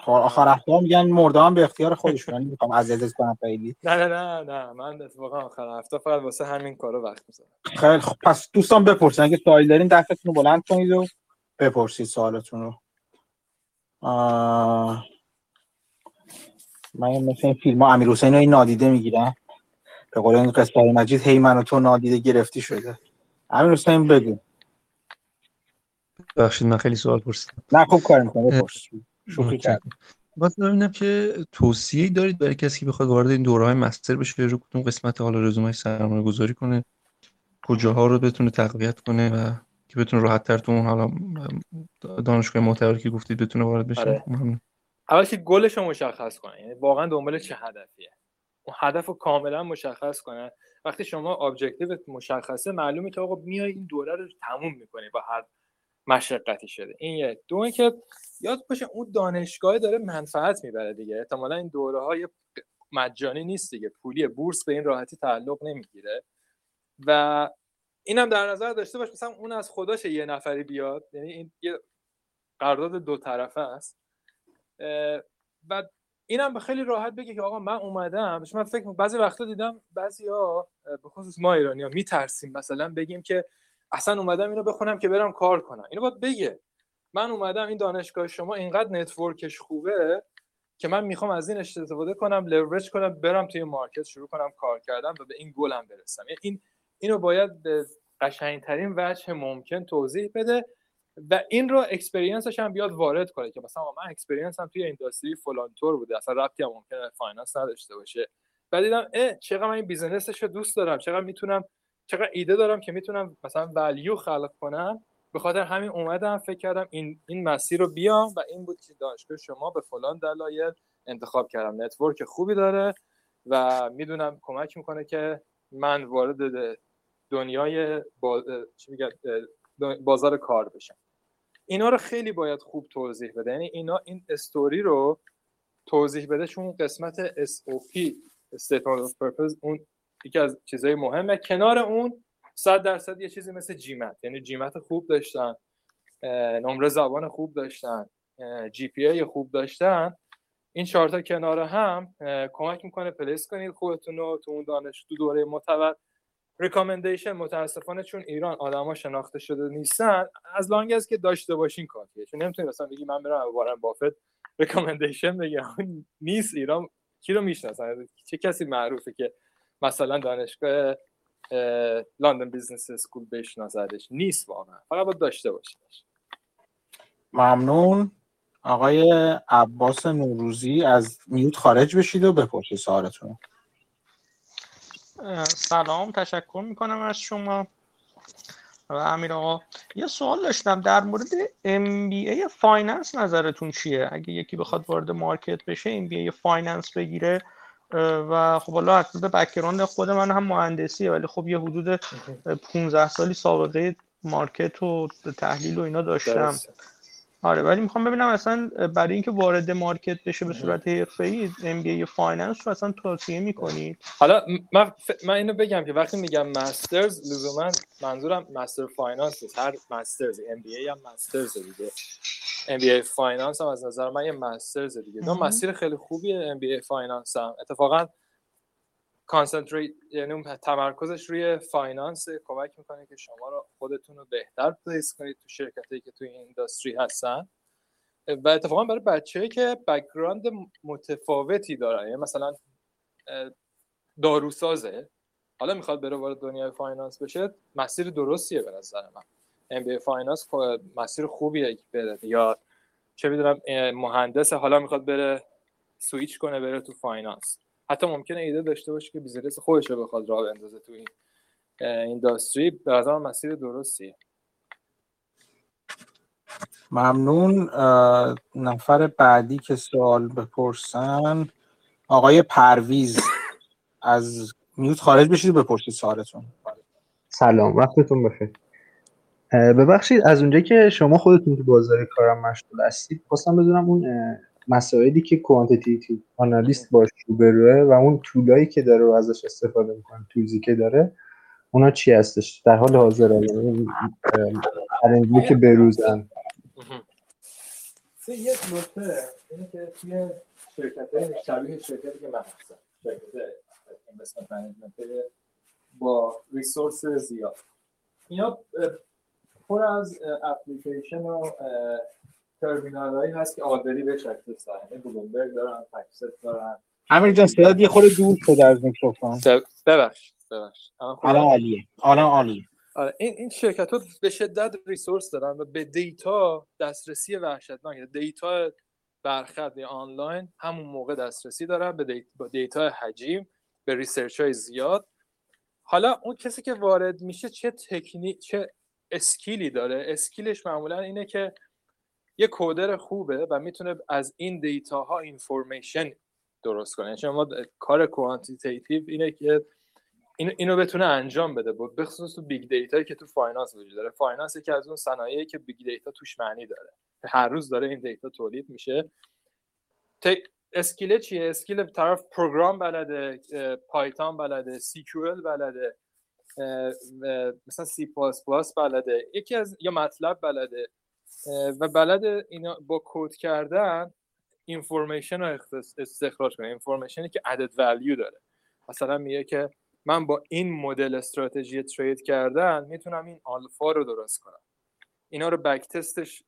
خب، آخر هفته میگن مرده هم به اختیار خودش کنن می‌خوام عزیز کنم خیلی. نه نه نه نه. من اتفاقا آخر هفته فقط واسه همین کارو وقت می‌ذارم. خیلی خب. پس دوستان بپرسین اگه سوالی دارین دستتون رو بلند کنید و بپرسید سوالتون رو. آه... من مثل این فیلم ها امیر حسین رو این نادیده می‌گیرم. به قول این قصه مجید هی من و تو نادیده گرفتی شده. امیر حسین بگو. بخشید من خیلی سوال پرسیدم. نه خوب کار می‌کنم بپرس. شوخی کردم باز ببینم که توصیه دارید برای کسی که بخواد وارد این دوره های master بشه رو کدوم قسمت حالا رزومه سرمایه گذاری کنه کجاها رو بتونه تقویت کنه و که بتونه راحت تر تو اون حالا دانشگاه معتبری که گفتید بتونه وارد بشه. آره. اول که گلش رو مشخص کنه یعنی واقعا دنبال چه هدفیه؟ هدف رو کاملا مشخص کنه وقتی شما objective مشخصه معلومه که آقا میای این دوره رو تموم می‌کنی با هر مشقتی شده. این یک. دو که یاد باشه اون دانشگاه داره منفعت می‌بره دیگه. احتمالا این دوره های مجانی نیست دیگه. پولی بورس به این راحتی تعلق نمی‌گیره. و اینم در نظر داشته باش مثلا اون از خودش یه نفری بیاد یعنی این یه قرارداد دو طرفه است. و اینم به خیلی راحت بگه که آقا من اومدم. من فکر بعضی وقتا دیدم بعضیا به خصوص ما ایرانی ها میترسیم مثلا بگیم که اصلا اومدم اینو بخونم که برم کار کنم. اینو باید بگه. من اومدم این دانشگاه شما اینقدر network ش خوبه که من می‌خوام از این استفاده کنم لورج کنم برم توی market شروع کنم کار کردن و به این گلم برسم. یعنی این اینو باید به قشنگترین وجه ممکن توضیح بده. و این رو experience ش هم بیاد وارد کنه که مثلا من experience هم توی industry فلان طور بوده اصلا ربطی هم ممکنه finance نداشته باشه. بعد دیدم اه چقدر من این business ش رو دوست دارم چقدر می‌تونم چقدر ایده دارم که می‌تونم مثلا value خلق کنم. به خاطر همین اومدم فکر کردم این این مسیر رو بیام و این بود که دانشگاه شما به فلان دلایل انتخاب کردم. network خوبی داره و می‌دونم کمک می‌کنه که من وارد دنیای بازار کار بشم. اینا رو خیلی باید خوب توضیح بده. یعنی اینا این استوری رو توضیح بده چون قسمت SOP Statement of Purpose اون یکی از چیزهای مهمه. کنار اون صد درصد یه چیزی مثل GMAT یعنی GMAT خوب داشتن نمره زبان خوب داشتن GPA خوب داشتن. این چهارتا کنار هم کمک می‌کنه place کنید خودتون رو تو اون دانش تو دوره معتبر recommendation متاسفانه چون ایران آدما شناخته شده نیستن از لانگ از که داشته باشین کافیه. چون نمی‌تونی مثلا بگی من برم وارن بافت recommendation بگم. نیست ایران کی رو می‌شناسن؟ چه کسی معروفه که مثلا دانشگاه London Business School بشناسدش نیست واقعا. فقط باید داشته باشیدش ممنون. آقای عباس نوروزی از mute خارج بشید و بپرسید سوالتون. سلام تشکر می‌کنم از شما. و امیر آقا یه سوال داشتم در مورد MBA finance نظرتون چیه؟ اگه یکی بخواد وارد market بشه MBA finance بگیره و خب حالا از background خود من هم مهندسیه ولی خب یه حدود 15 سالی سابقه market و تحلیل و اینا داشتم. آره ولی می‌خوام ببینم اصلا برای اینکه وارد market بشه به صورت حرفه‌ای MBA finance رو اصلا توصیه می‌کنید؟ حالا من, من اینو بگم که وقتی میگم masters لزوما منظورم master finance نیست. هر masters MBA هم masters دیگه. MBA finance هم از نظر من یه masters دیگه. دو مسیر خیلی خوبیه MBA finance هم. اتفاقا concentrate یعنی تمرکزش روی finance کمک می‌کنه که شما رو خودتون رو بهتر place کنید تو شرکتی که توی این industry هستن. و اتفاقا برای بچه که background متفاوتی دارن یعنی مثلا داروسازه حالا می‌خواد بره وارد دنیای finance بشه مسیر درستیه به نظر من. MBA finance مسیر خوبیه بره. یا چه می‌دونم مهندس حالا می‌خواد بره سویچ کنه بره تو finance حتی ممکنه ایده داشته باشه که business خودش رو بخواد راه بندازه تو این industry. به نظر مسیر درستیه. ممنون. نفر بعدی که سوال بپرسن. آقای پرویز از mute خارج بشید بپرسید سوالتون. سلام وقتتون بخیر. ببخشید از اونجا که شما خودتون تو بازار کارم مشغول هستید خواستم بدونم اون مسائلی که quantitative analyst باش روبروه و اون tool هایی که داره و ازش استفاده می‌کنه tools ی که داره اونا چی هستش؟ در حال حاضر یعنی که بروزن. یه نکته اینه که توی شرکت شبیه شرکتی که من هستم شرکت با resource زیاد. اینا پر از اپلیکیشن و ترمینال هایی هست که آدری بهش access دارن بلومبرگ دارن FactSet دارن. امیر جان صدات یه خورده دور شده از میکروفون. ببخش ببخش الان عالیه. الان عالیه. آره این این شرکت ها به شدت resource دارن و به data دسترسی وحشتناک. دیتا برخط یا آنلاین همون موقع دسترسی دارن به data, data حجیم به research های زیاد. حالا اون کسی که وارد میشه چه تکنیک چه skill ی داره؟ skill ش معمولا اینه که یه coder خوبه و می‌تونه از این data ها information درست کنه. یعنی ما کار quantitative اینه که اینو, اینو بتونه انجام بده. بود به خصوص تو big data که تو finance وجود داره. finance که از اون صنایعی که big data توش معنی داره. هر روز داره این data تولید میشه. skill چیه؟ skill طرف program بلده Python بلده C بلده مثلا C plus plus بلده. یکی از یا MATLAB بلده. و بلد اینا با کد کردن information رو استخراج کنه. information ی که added value داره. مثلا میگه که من با این مدل استراتژی trade کردن می‌تونم این آلفا رو درست کنم. اینا رو back test ش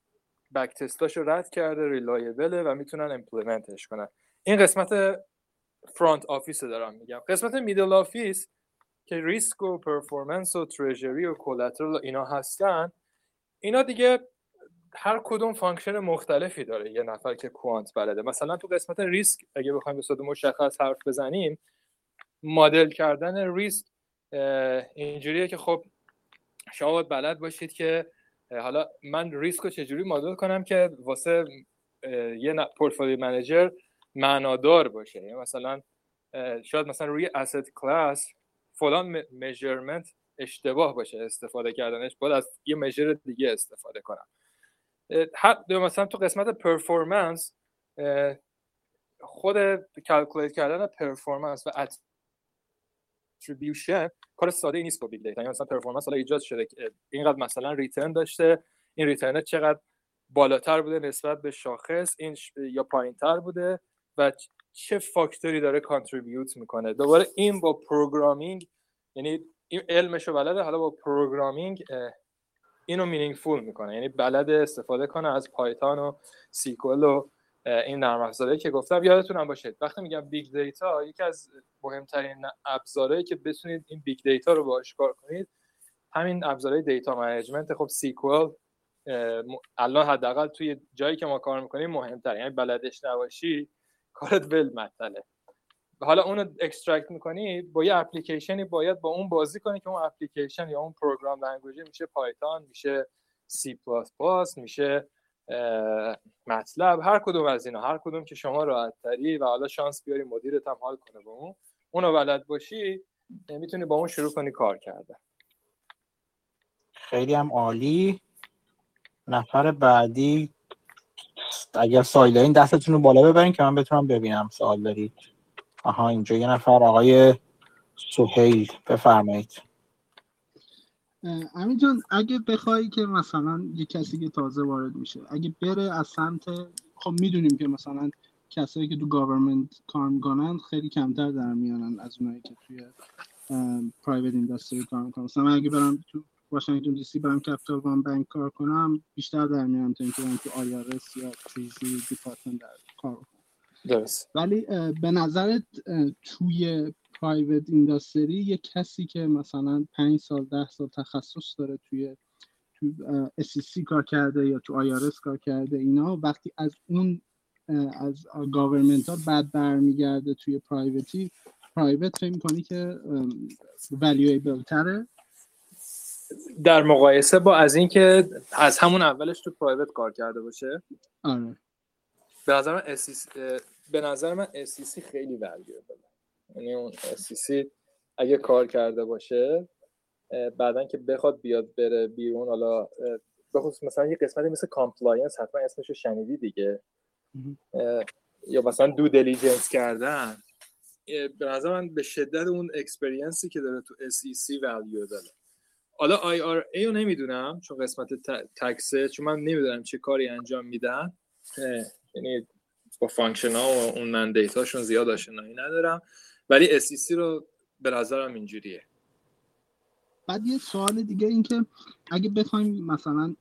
back test اش رو رد کرده reliable ه و می‌تونن implement ش کنن. این قسمت front office دارم میگم. قسمت middle office که ریسک و performance و treasury و collateral اینا هستن اینا دیگه هر کدوم function مختلفی داره یه نفر که quant بلده. مثلا تو قسمت ریسک اگه بخوایم به صورت مشخص حرف بزنیم مدل کردن ریسک اینجوریه که خب شما باید بلد باشید که حالا من ریسک رو چجوری مدل کنم که واسه یه portfolio manager معنادار باشه؟ یعنی مثلا شاید مثلا روی asset class فلان measurement اشتباه باشه استفاده کردنش باید از یه measure دیگه استفاده کنم. مثلا تو قسمت performance خود calculate کردن performance و attribution کار ساده ای نیست با big data یعنی مثلا performance حالا ایجاد شده اینقدر مثلا return داشته این return چقدر بالاتر بوده نسبت به شاخص این یا پایینتر بوده و چه فاکتوری داره contribute می‌کنه. دوباره این با programming یعنی این علمشو بلده حالا با programming اینو meaningful می‌کنه. یعنی بلد استفاده کنه از Python و SQL و این نرم افزاری که گفتم. یادتون هم باشه وقتی میگم big data یکی از مهمترین ابزارهایی که بتونید این big data رو باهاش کار کنید همین ابزارهای data management خب SQL الان حداقل توی جایی که ما کار می‌کنیم مهمتر یعنی بلدش نباشی کارت ول معطله حالا اونو extract می‌کنی با یه اپلیکیشنی باید با اون بازی کنی که اون اپلیکیشن یا اون program language میشه Python میشه C plus plus میشه MATLAB هر کدوم از اینا هر کدوم که شما راحت تری و حالا شانس بیاری مدیرت هم حال کنه با اون اونو بلد باشی می‌تونی با اون شروع کنی کار کرده. خیلی هم عالی. نفر بعدی اگر سوال دارین دستتون رو بالا ببرین که من بتونم ببینم سوال دارید. آها اینجا یه نفر آقای سهیل بفرمایید. امین جان اگه بخوای که مثلا یه کسی که تازه وارد میشه اگه بره از سمت خب می‌دونیم که مثلا کسایی که تو government کار می‌کنن خیلی کمتر درمیارن از اونایی که توی private industry کار می‌کنن. مثلا اگه برم تو واشنگتن DC برم Capital One Bank کار کنم بیشتر درمیارم تا اینکه برم تو IRS یا Treasury Department کار کنم درست. ولی به نظرت توی private industry یه کسی که مثلا پنج سال ده سال تخصص داره توی تو SEC کار کرده یا تو IRS کار کرده اینا وقتی از اون از government ها بعد برمیگرده توی private ی private فکر می‌کنی که valuable تره در مقایسه با از اینکه از همون اولش تو private کار کرده باشه آره. به نظر من به نظر من SEC خیلی valuable یعنی اون SEC اگه کار کرده باشه بعدا که بخواد بیاد بره بیرون حالا بخصوص مثلا یه قسمتی مثل compliance حتما اسمشو شنیدی دیگه. یا مثلا due diligence کردن. به نظر من به شدت اون experience ی که داره تو SEC value داره. حالا IRS رو نمی‌دونم چون قسمت tax ه چون من نمی‌دونم چه کاری انجام میدن. یعنی با function ها و اون من data شون زیاد آشنایی ندارم. ولی SEC رو به نظرم اینجوریه. بعد یه سوال دیگه این که اگه بخوایم مثلا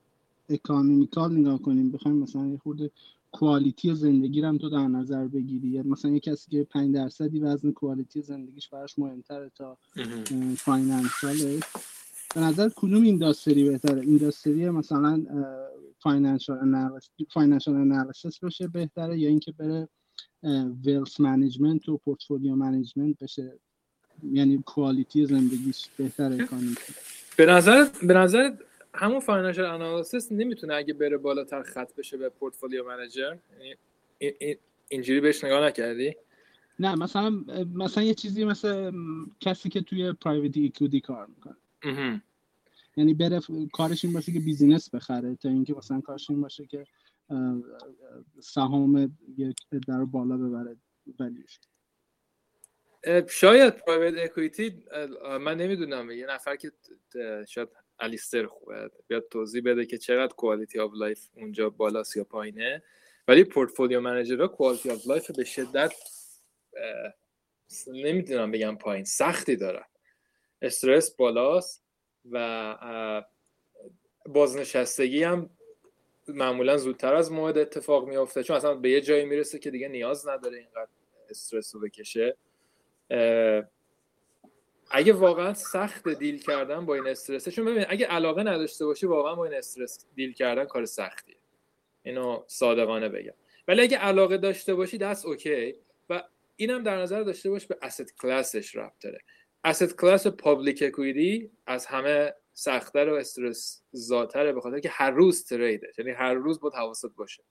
economical نگاه کنیم بخوایم مثلا یه خورده quality زندگی رو هم تو در نظر بگیری. مثلا یه کسی که 5 درصدی وزن quality زندگیش براش مهمتره تا financial ش به نظر کدوم industry بهتره؟ industry مثلا financial analysis بشه بهتره یا اینکه بره wealth management و portfolio management بشه؟ یعنی quality زندگیش بهتره کنید به نظر به نظر همون financial analysis نمی‌تونه اگه بره بالاتر خب بشه به portfolio manager؟ یعنی اینجوری بهش نگاه نکردی؟ نه مثلا مثلا یه چیزی مثل کسی که توی private equity کار می‌کنه. یعنی بره کارش این باشه که business بخره تا اینکه مثلا کارش این باشه که سهام یک در بالا ببره value ش شاید private equity من نمی‌دونم. یه نفر که شاید الیستر خوبه بیاد توضیح بده که چقدر quality of life اونجا بالاست یا پایینه. ولی portfolio manager quality of life به شدت نمی‌دونم بگم پایین. سختی دارن. استرس بالاست. و بازنشستگی هم معمولا زودتر از موعد اتفاق میافته چون اصلا به یه جایی می‌رسه که دیگه نیاز نداره اینقدر استرس رو بکشه. اگه واقعا سخت deal کردن با این استرس چون ببین اگه علاقه نداشته باشی واقعا با این استرس deal کردن کار سختیه. اینو صادقانه بگم. ولی اگه علاقه داشته باشی that's okay و اینم در نظر داشته باش به asset class ش ربط داره. Asset class public equity از همه سختتر و استرس زاتره به خاطر که هر روز trade ه. یعنی هر روز با حواست باشه.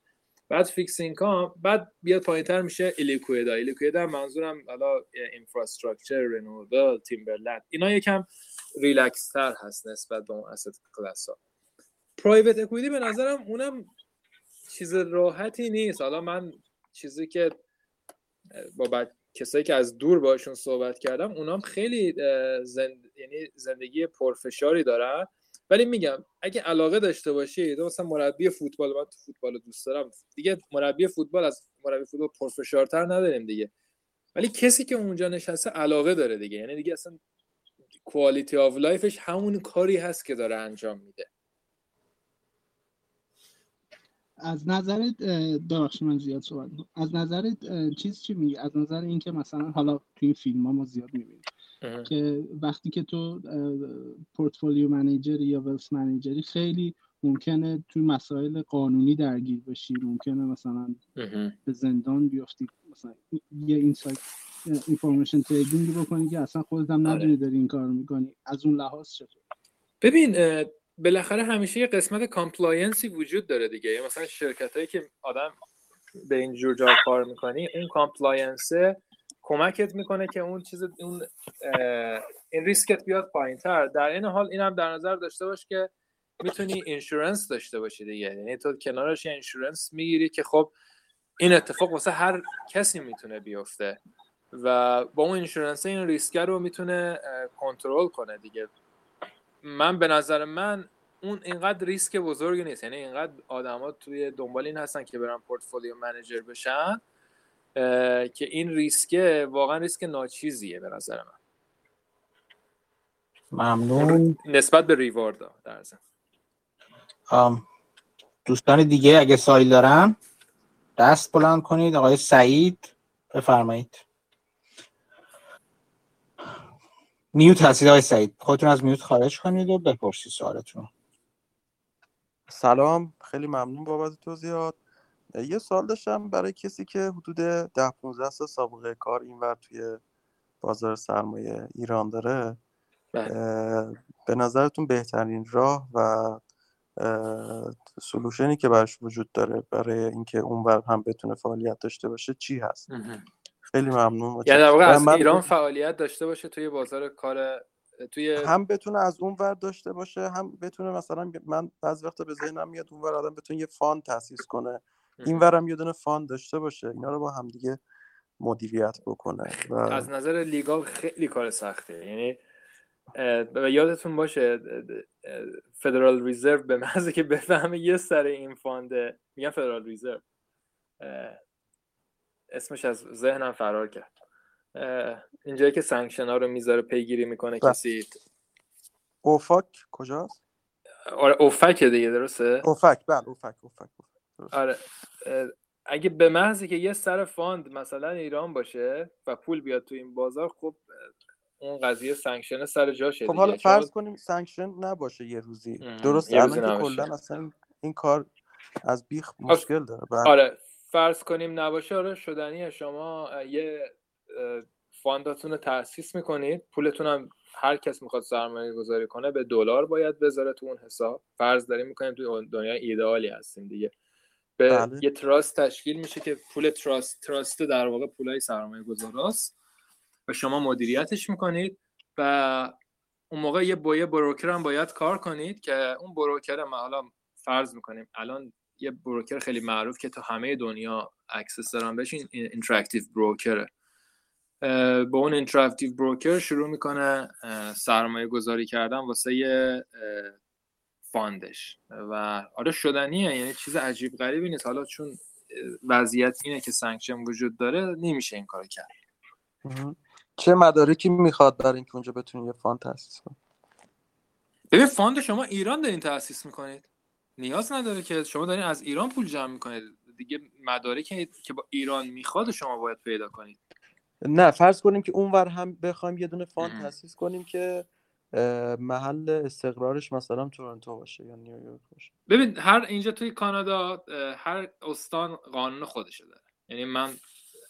بعد fixed income بعد بیاد پایینتر میشه illiquid ا illiquid ا منظورم حالا infrastructure renewable timberland اینا یکم ریلکس تر هست نسبت به اون asset class ها. پرایوت اکویتی به نظرم اونم چیز راحتی نیست. حالا من چیزی که با بعد کسایی که از دور باشون صحبت کردم اونام خیلی زند... یعنی زندگی پرفشاری دارن. ولی میگم اگه علاقه داشته باشید مثلا مربی فوتبال من تو فوتبال دوست دارم. دیگه مربی فوتبال از مربی فوتبال پرفشارتر نداریم دیگه. ولی کسی که اونجا نشسته علاقه داره دیگه. یعنی دیگه اصلا quality of life ش همون کاری هست که داره انجام میده. از نظرت ببخشید من زیاد صحبت از نظرت چیز چی میگه از نظر اینکه مثلا حالا توی فیلم ها ما زیاد می‌بینیم که وقتی که تو portfolio manager یا wealth manager ی خیلی ممکنه توی مسائل قانونی درگیر بشی ممکنه مثلا به زندان بیفتی. مثلا یه inside information trading بکنی که اصلا خودت هم ندونی داری این کار می‌کنی. از اون لحاظ چطور؟ ببین بالاخره همیشه یه قسمت compliance ی وجود داره دیگه. مثلا شرکت هایی که آدم به این جور جا کار می‌کنی اون compliance کمکت می‌کنه که اون چیز اون این ریسکت بیاد پایین تر در این حال اینم در نظر داشته باش که می‌تونی insurance داشته باشی دیگه. یعنی تو کنارش insurance می‌گیری که خب این اتفاق واسه هر کسی می‌تونه بیفته و با اون insurance این ریسک رو می‌تونه کنترل کنه دیگه. من به نظر من اون اینقدر ریسک بزرگی نیست. یعنی اینقدر آدما توی دنبال این هستن که برن portfolio manager بشن که این ریسک واقعا ریسک ناچیزیه به نظر من. ممنون. نسبت به reward در دوستان دیگه اگه سایل دارن دست بلند کنید. آقای سعید بفرمایید. میوت هستید آقای سعید. خودتون از میوت خارج کنید و بپرسید سوالتون سلام. خیلی ممنون بابت توضیحات. یه سوال داشتم برای کسی که حدود ده 15 سال سابقه کار اینور توی بازار سرمایه ایران داره به نظرتون بهترین راه و solution ی که براش وجود داره برای اینکه اونور هم بتونه فعالیت داشته باشه چی هست؟ خیلی ممنون یعنی در از ایران فعالیت داشته باشه توی بازار کار توی هم بتونه از اون ور داشته باشه هم بتونه مثلا من بعض وقتا به ذهنم میاد اون ور آدم بتونه یه fund تاسیس کنه. این ورم یه دونه fund داشته باشه اینا رو با هم دیگه مدیریت بکنه و... از نظر legal خیلی کار سخته یعنی یادتون باشه Federal Reserve به محض که بفهمه یه سر این fund ه میگن Federal Reserve اسمش از ذهنم فرار کرد. اینجایی که sanction ها رو می‌ذاره پیگیری می‌کنه. کسی. OFAC کجاست؟ آره OFAC دیگه درسته؟ OFAC بله OFAC OFAC, آره اگه به محضی که یه سر fund مثلا ایران باشه و پول بیاد تو این بازار خب اون قضیه sanction سر جاشه خب حالا فرض کنیم sanction نباشه یه روزی. درست الان که کلا اصلا این کار از بیخ مشکل داره بله. آره فرض کنیم نباشه آره شدنیه. شما یه fund اتون رو تاسیس می‌کنید. پولتون هم هر کس می‌خواد سرمایه گذاری کنه به دلار باید بذاره تو اون حساب. فرض داریم می‌کنیم توی دنیای ایدئالی هستیم دیگه. به بله. یه trust تشکیل میشه که پول trust trust در واقع پولای سرمایه گذاراست و شما مدیریتش می‌کنید و اون موقع یه با یه broker هم باید کار کنید که اون broker ما حالا فرض می‌کنیم الان یه broker خیلی معروف که تو همه دنیا access دارن بهش Interactive Broker ه با اون Interactive Broker شروع می‌کنه سرمایه گذاری کردن واسه یه fund ش. و آره شدنیه یعنی چیز عجیب غریبی نیست. حالا چون وضعیت اینه که sanction وجود داره نمیشه این کار کرد. چه مدارکی می‌خواد برای اینکه اونجا بتونید یه fund تاسیس کنید ببین fund شما ایران دارین تاسیس می‌کنید. نیاز نداره که شما دارین از ایران پول جمع می‌کنید. دیگه مدارکی که با ایران می‌خواد شما باید پیدا کنید. نه فرض کنیم که اونور هم بخوایم یه دونه fund تاسیس کنیم که محل استقرارش مثلا تورنتو باشه یا نیویورک باشه. ببین هر اینجا توی کانادا هر استان قانون خودشه داره. یعنی من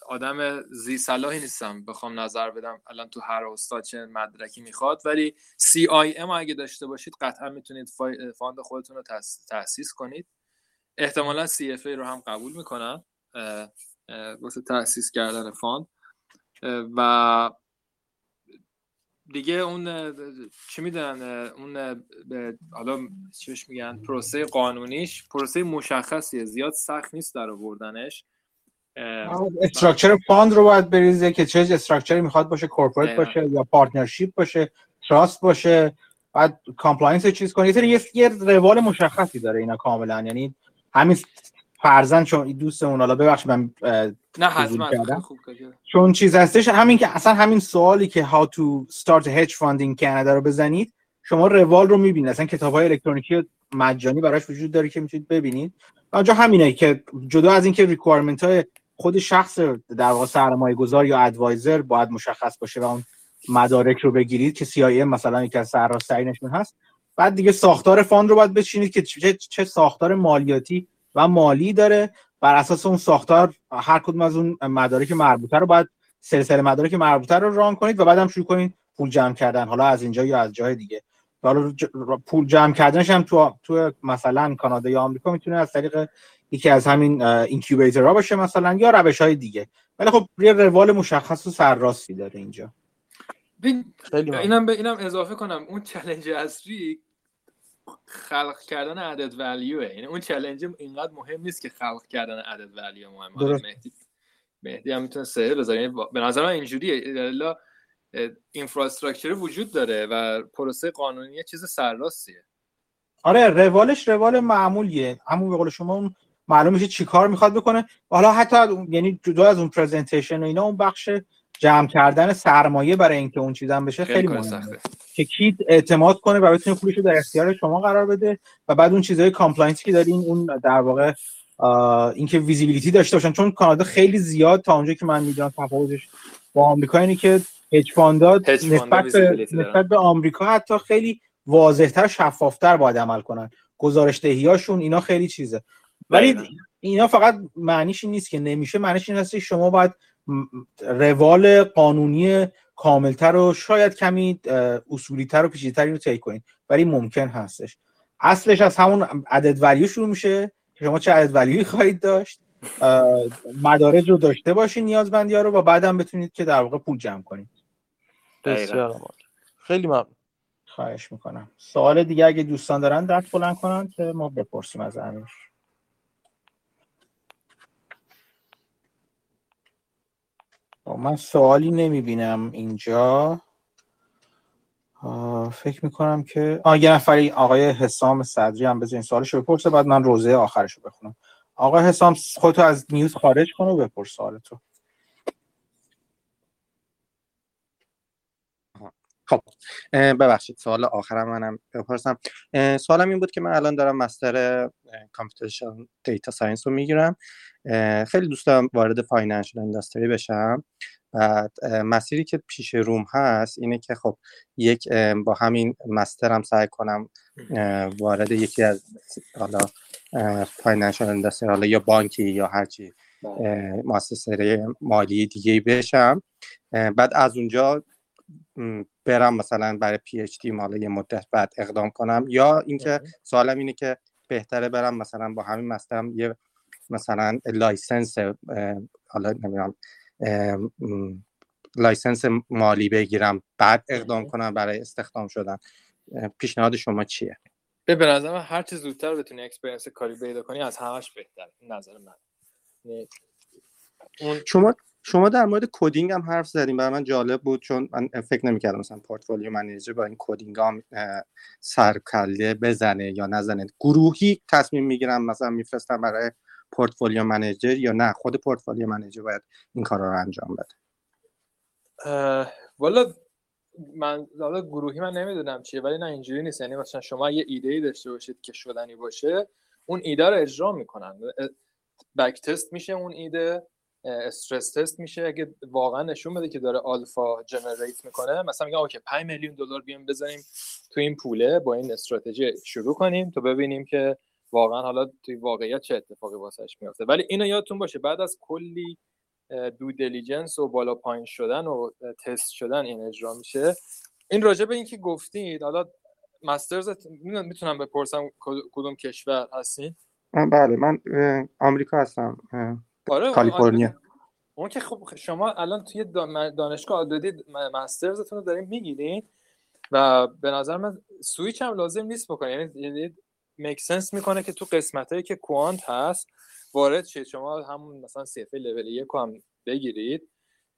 آدم ذی صلاحی نیستم بخوام نظر بدم. الان تو هر استان چه مدرکی می‌خواد ولی CIM اگه داشته باشید قطعا می‌تونید fund خودتون رو تاسیس کنید. احتمالا CFA رو هم قبول می‌کنن واسه تاسیس کردن fund. و دیگه اون چی می‌دونن اون حالا چیش میگن پروسه قانونیش پروسه مشخصیه. زیاد سخت نیست در آوردنش. استراکچر فاند رو باید بریزه که چه استراکچری می‌خواد باشه کورپوریت باشه یا پارتنرشیپ باشه تراست باشه بعد کامپلاینس چیز کنه. یه یه روال مشخصی داره اینا کاملا. یعنی همین فرزن چون دوستمون حالا ببخشید من نه حتما. چون چیز هستش همین که اصلا همین سوالی که how to start a hedge fund in Canada رو بزنید شما روال رو می‌بینید. اصلا کتاب های الکترونیکی مجانی براش وجود داره که می‌تونید ببینید. آنجا همینه که جدا از اینکه requirement های خود شخص در واقع سرمایه گذار یا advisor باید مشخص باشه و اون مدارک رو بگیرید که CIM مثلا یکی از سرراست‌ترینشون هست. بعد دیگه ساختار fund رو باید بچینید که چه ساختار مالیاتی و مالی داره. بر اساس اون ساختار هر کدوم از اون مدارک مربوطه رو باید سلسله مدارک مربوطه رو ران کنید و بعدم شروع کنید پول جمع کردن. حالا از اینجا یا از جای دیگه. حالا پول جمع کردنش هم تو تو مثلا کانادا یا آمریکا می‌تونه از طریق یکی از همین اینکیوبیتورها باشه مثلا یا روش های دیگه. ولی خب یه روال مشخص و سرراستی داره اینجا. اینم به اینم اضافه کنم. اون چلنج اصلی خلق کردن عدد ولیوه یعنی اون چلنج اینقدر مهم نیست که خلق کردن عدد ولیو مهمه. مهدی مهدی هم می‌تونه سه بذاره. یعنی به نظر من اینجوریه. الا اینفراستراکچر وجود داره و پروسه قانونی چیز سرراستیه. آره روالش روال معمولیه. همون به قول شما اون معلوم میشه چیکار می‌خواد بکنه. حالا حتی یعنی جدا از اون پرزنتیشن و اینا اون بخش جمع کردن سرمایه برای اینکه اون چیزا بشه خیلی, مهمه. که کیت اعتماد کنه و بتونه پولش رو در اختیار شما قرار بده و بعد اون چیزهای compliance ی که دارین اون در واقع اینکه visibility داشته باشن. چون کانادا خیلی زیاد تا اونجا که من می‌دونم تفاوتش با آمریکا اینه که هج نسبت به نسبت به آمریکا حتی خیلی واضحتر شفافتر باید عمل کنن. گزارش‌دهی‌هاشون اینا خیلی چیزه. ولی اینا فقط معنیش این نیست که نمیشه معنیش این هست شما باید روال قانونی کاملتر و شاید کمی اصولیتر و پیچیده‌تری رو طی کنید ولی ممکن هستش. اصلش از همون عدد ولیو شروع میشه. که شما چه عدد ولیوی خواهید داشت مدارج رو داشته باشین نیازمندی ها رو و بعدم بتونید که در واقع پول جمع کنید خیلی ممنون. خواهش می‌کنم. سوال دیگه اگه دوستان دارن دست بلند کنن که ما بپرسیم از امیر. من سوالی نمی‌بینم اینجا. فکر می‌کنم که آه یه نفری آقای حسام صدری هم بذارین سوالش رو بپرسه بعد من روزه آخرش رو بخونم. آقای حسام خودتو از نیوز خارج کن و بپرس سوالتو. خب ببخشید سوال آخرم منم بپرسم. سوالم این بود که من الان دارم master computation data science رو می‌گیرم. خیلی دوست دارم وارد financial industry بشم. بعد مسیری که پیش روم هست اینه که خب یک با همین master م سعی کنم وارد یکی از حالا financial industry حالا یا بانکی یا هرچی مؤسسه مالی دیگه بشم. بعد از اونجا برم مثلا برای PhD حالا یه مدت بعد اقدام کنم. یا اینکه سوالم اینه که بهتره برم مثلا با همین master م یه مثلا license حالا نمی‌دونم license مالی بگیرم بعد اقدام کنم برای استخدام شدن. پیشنهاد شما چیه؟ به نظر هر چه زودتر بتونی experience کاری پیدا کنی از همش بهتر نظر من. شما شما در مورد coding هم حرف زدیم برای من جالب بود چون من فکر نمی‌کردم مثلا portfolio manager با این coding هم سرکله بزنه یا نزنه. گروهی تصمیم می‌گیرم مثلا میفرستم برای portfolio manager یا نه. خود portfolio manager باید این کار رو انجام بده. والا من حالا گروهی من نمی‌دونم چیه ولی نه اینجوری نیست. یعنی مثلا شما یه ایده ای داشته باشید که شدنی باشه اون ایده رو اجرا می‌کنن. back test میشه اون ایده. stress test میشه. اگه واقعا نشون بده که داره alpha generate می‌کنه مثلا میگم okay 5 میلیون دلار بیام بزنیم تو این pool ه با این استراتژی شروع کنیم تا ببینیم که واقعا حالا توی واقعیت چه اتفاقی واسش میفته ولی اینو یادتون باشه بعد از کلی due diligence و بالا پایین شدن و تست شدن این اجرا میشه. این راجع به اینکه گفتید حالا masters می‌تونم بپرسم کدوم کشور هستین؟ بله من آمریکا هستم. آره کالیفرنیا. اون که خب شما الان توی دانشگاه دارید masters تون رو دارین می‌گیرین و به نظر من سویچ هم لازم نیست بکنید یعنی make sense می‌کنه که تو قسمت هایی که quant هست وارد شید. شما همون مثلا CFA level یک هم بگیرید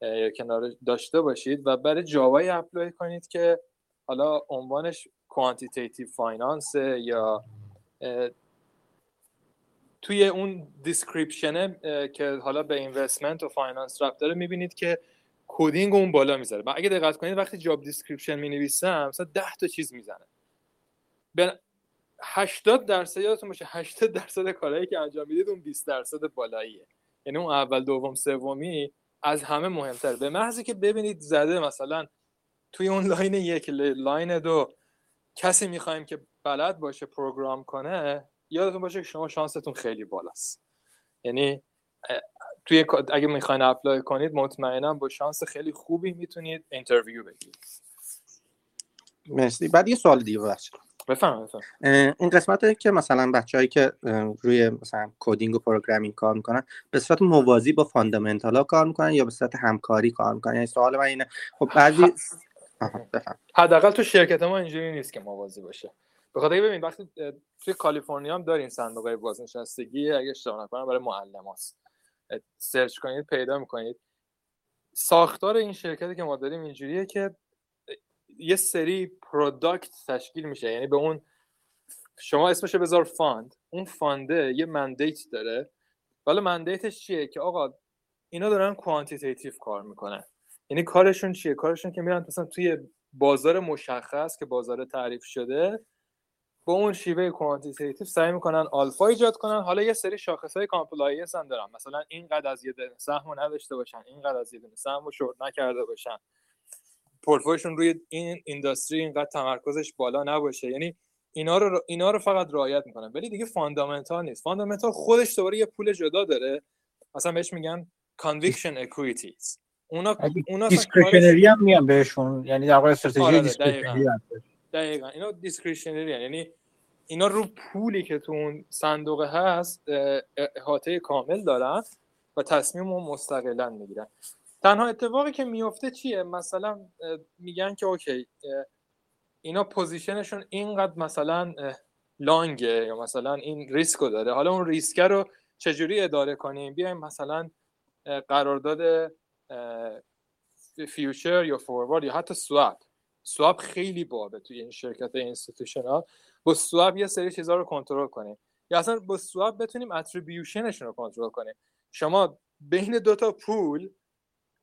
یا کنار داشته باشید و برای جاب‌های apply کنید که حالا عنوانش quantitative finance یا توی اون description ه که حالا به investment و finance ربط داره می‌بینید که coding اون بالا می‌ذاره. من اگه دقت کنید وقتی job description می نویسم مثلا 10 تا چیز می‌زنه. به 80 درصد یادتون باشه 80 درصد کارهایی که انجام می‌دید اون 20 درصد بالاییه. یعنی اون اول دوم سومی از همه مهمتر. به محضی که ببینید زده مثلا توی اون line یک line دو کسی می‌خوایم که بلد باشه program کنه یادتون باشه که شما شانستون خیلی بالاست. یعنی توی اگه می‌خواین apply کنید مطمئنا با شانس خیلی خوبی می‌تونید interview بگیرید. مرسی. بعد یه سوال دیگه ببخشید. بفهم این قسمت که مثلا بچههایی که روی مثلا coding و programming کار می‌کنن به صورت موازی با fundamental ها کار می‌کنن یا به صورت همکاری کار می‌کنن؟ یعنی سوال من اینه. خب بعضی حداقل تو شرکت ما اینجوری نیست که موازی باشه. به خاطر ببین وقتی توی کالیفرنیا هم داریم صندوق های بازنشستگی اگه اشتباه نکنم برای معلم هست. سرچ کنید پیدا می‌کنید. ساختار این شرکتی که ما داریم اینجوریه که یه سری product تشکیل میشه. یعنی به اون شما اسمش بذار fund اون fund ه یه mandate داره. حالا mandate ش چیه؟ که آقا اینا دارن quantitative کار می‌کنن. یعنی کارشون چیه؟ کارشون که میرن مثلا توی بازار مشخص که بازار تعریف شده با اون شیوه quantitative سعی می‌کنن آلفا ایجاد کنن. حالا یه سری شاخص های compliance هم دارن. مثلا اینقدر از یه دونه سهم نداشته باشن اینقدر از یه دونه سهم رو شورت نکرده باشن. پورتفولیوشون روی این industry اینقدر تمرکزش بالا نباشه. یعنی اینا رو اینا رو فقط رعایت می‌کنن. ولی دیگه fundamental نیست. fundamental خودش دوباره یه pool جدا داره. مثلا بهش میگن conviction equities اونا اونا discretionary هم میان بهشون. یعنی در واقع استراتژی آره، discretionary دقیقا. اینا discretionary یعنی اینا رو پولی که تو اون صندوق هست احاطه کامل دارن و تصمیم رو مستقلا می‌گیرن. تنها اتفاقی که میفته چیه؟ مثلا میگن که okay اینا position شون اینقدر مثلا long ه یا مثلا این ریسک رو داره. حالا اون ریسک رو چجوری اداره کنیم؟ بیایم مثلا قرارداد future یا forward یا حتی swap swap خیلی بابه توی این شرکت institutional. با swap یه سری چیزها رو کنترل کنیم یا اصلا با swap بتونیم attribution شون رو کنترل کنیم شما بین دوتا pool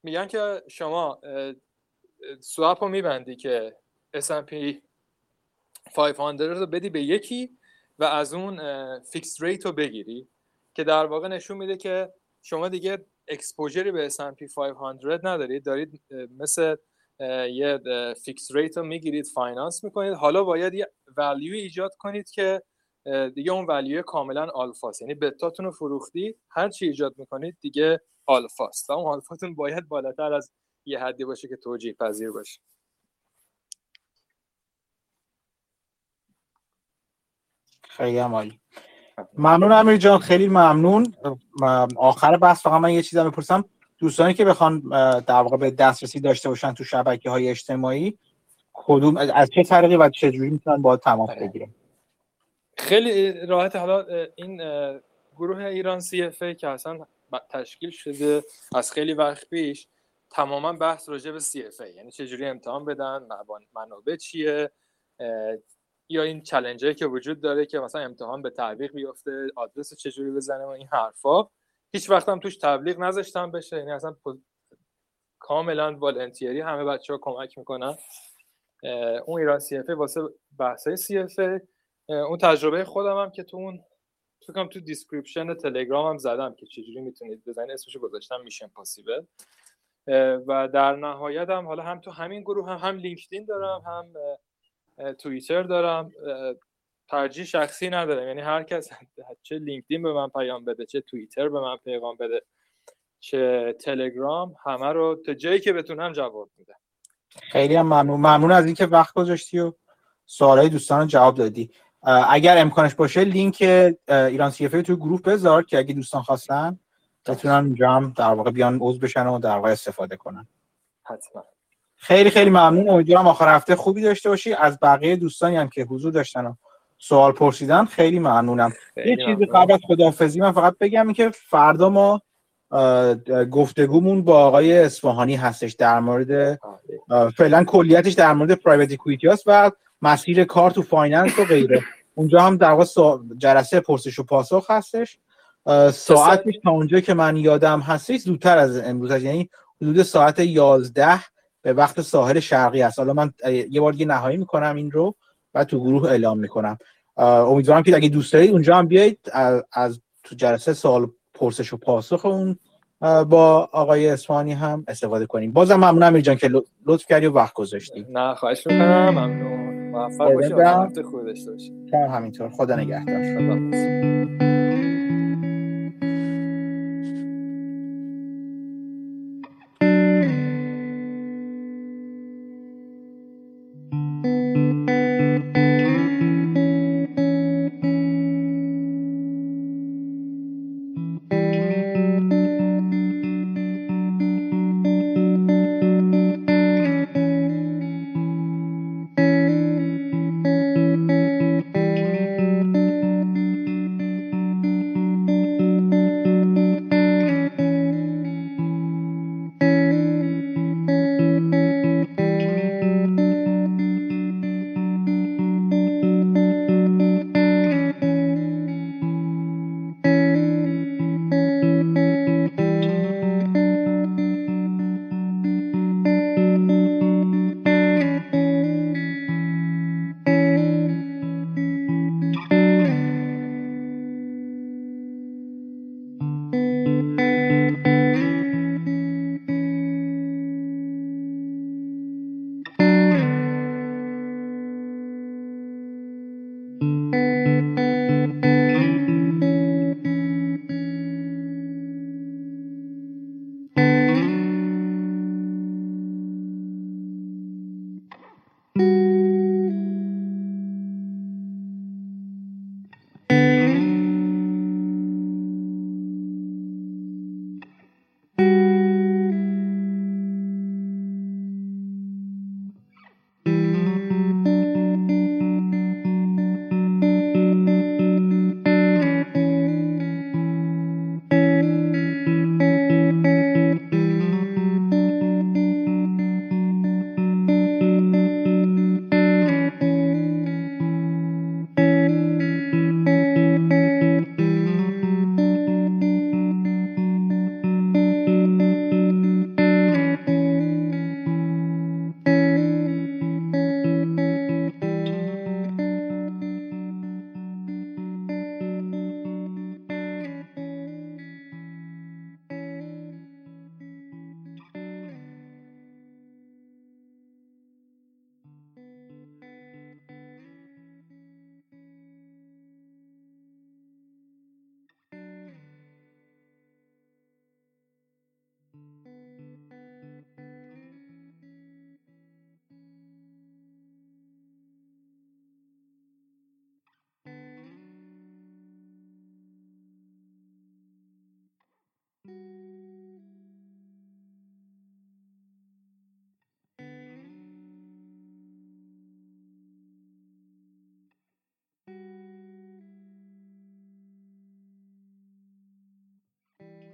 میگن که شما swap رو میبندی که S&P 500 رو بدی به یکی و از اون fixed rate رو بگیری. که در واقع نشون میده که شما دیگه exposure ی به S&P 500 ندارید دارید مثل یه fixed rate رو می‌گیرید finance می‌کنید. حالا باید یه ولیو ایجاد کنید که دیگه اون ولیو کاملا آلفاست یعنی بتاتون رو فروختی هر چی ایجاد می‌کنید دیگه آلفاست و اون آلفاتون باید بالاتر از یه حدی باشه که توجیه پذیر باشه. خیلی عالی. ممنون امیر جان. خیلی ممنون. آخر بحث فقط من یه چیزا می‌پرسم دوستانی که بخوان در واقع به دسترسی داشته باشن تو شبکه های اجتماعی کدوم از چه طریقی و چه جوری می‌تونن با تماس آره. بگیرن؟ خیلی راحت حالا این گروه ایران سی اف که اصلا تشکیل شده از خیلی وقت پیش تماما بحث راجع به سی اف یعنی چجوری امتحان بدن منابع چیه یا این چلنجری که وجود داره که مثلا امتحان به تعویق بیفته آدرس چجوری بزنه و این حرفا. هیچ وقت هم توش تبلیغ نذاشتم بشه. یعنی اصلا کاملا voluntary همه بچه ها کمک می‌کنن. اون ایران CFA واسه بحث CFA اون تجربه خودم هم که تو اون فکرم تو description تلگرام هم زدم که چجوری می‌تونید بزنید. اسمشو گذاشتم Mission Possible. و در نهایت هم حالا هم تو همین گروه هم هم لینکدین دارم هم توییتر دارم. ترجیح شخصی ندارم. یعنی هر کس چه لینکدین به من پیام بده چه توییتر به من پیغام بده چه تلگرام همه رو تا جایی که بتونم جواب میدم. خیلی هم ممنون. ممنون از اینکه وقت گذاشتی و سوالای دوستان رو جواب دادی. اگر امکانش باشه لینک ایران سی اف تو گروه بذار که اگه دوستان خواستن بتونن اونجا هم در واقع بیان عضو بشن و در واقع استفاده کنن. حتما. خیلی خیلی ممنون. امیدوارم آخر هفته خوبی داشته باشی. از بقیه دوستانی هم که حضور داشتن و سوال پرسیدن خیلی ممنونم. یه چیزی قبل از خداحافظی من فقط بگم که فردا ما گفتگومون با آقای اصفهانی هستش در مورد فعلا کلیتش در مورد private equity هست و مسیر کار تو finance و غیره. اونجا هم در واقع جلسه پرسش و پاسخ هستش. ساعتش تا اونجا که من یادم هستش زودتر از امروز هست. یعنی حدود ساعت 11 به وقت ساحل شرقی است حالا من یه بار دیگه نهایی می‌کنم این رو. و تو گروه اعلام می‌کنم. امیدوارم که اگه دوست دارید اونجا هم بیایید از تو جلسه سوال پرسش و پاسخ اون با آقای اسفانی هم استفاده کنیم. بازم ممنونم امیر جان که لطف کردی و وقت گذاشتی. نه خواهش می‌کنم. ممنون. موفق باشی. همینطور. خدا نگهدار.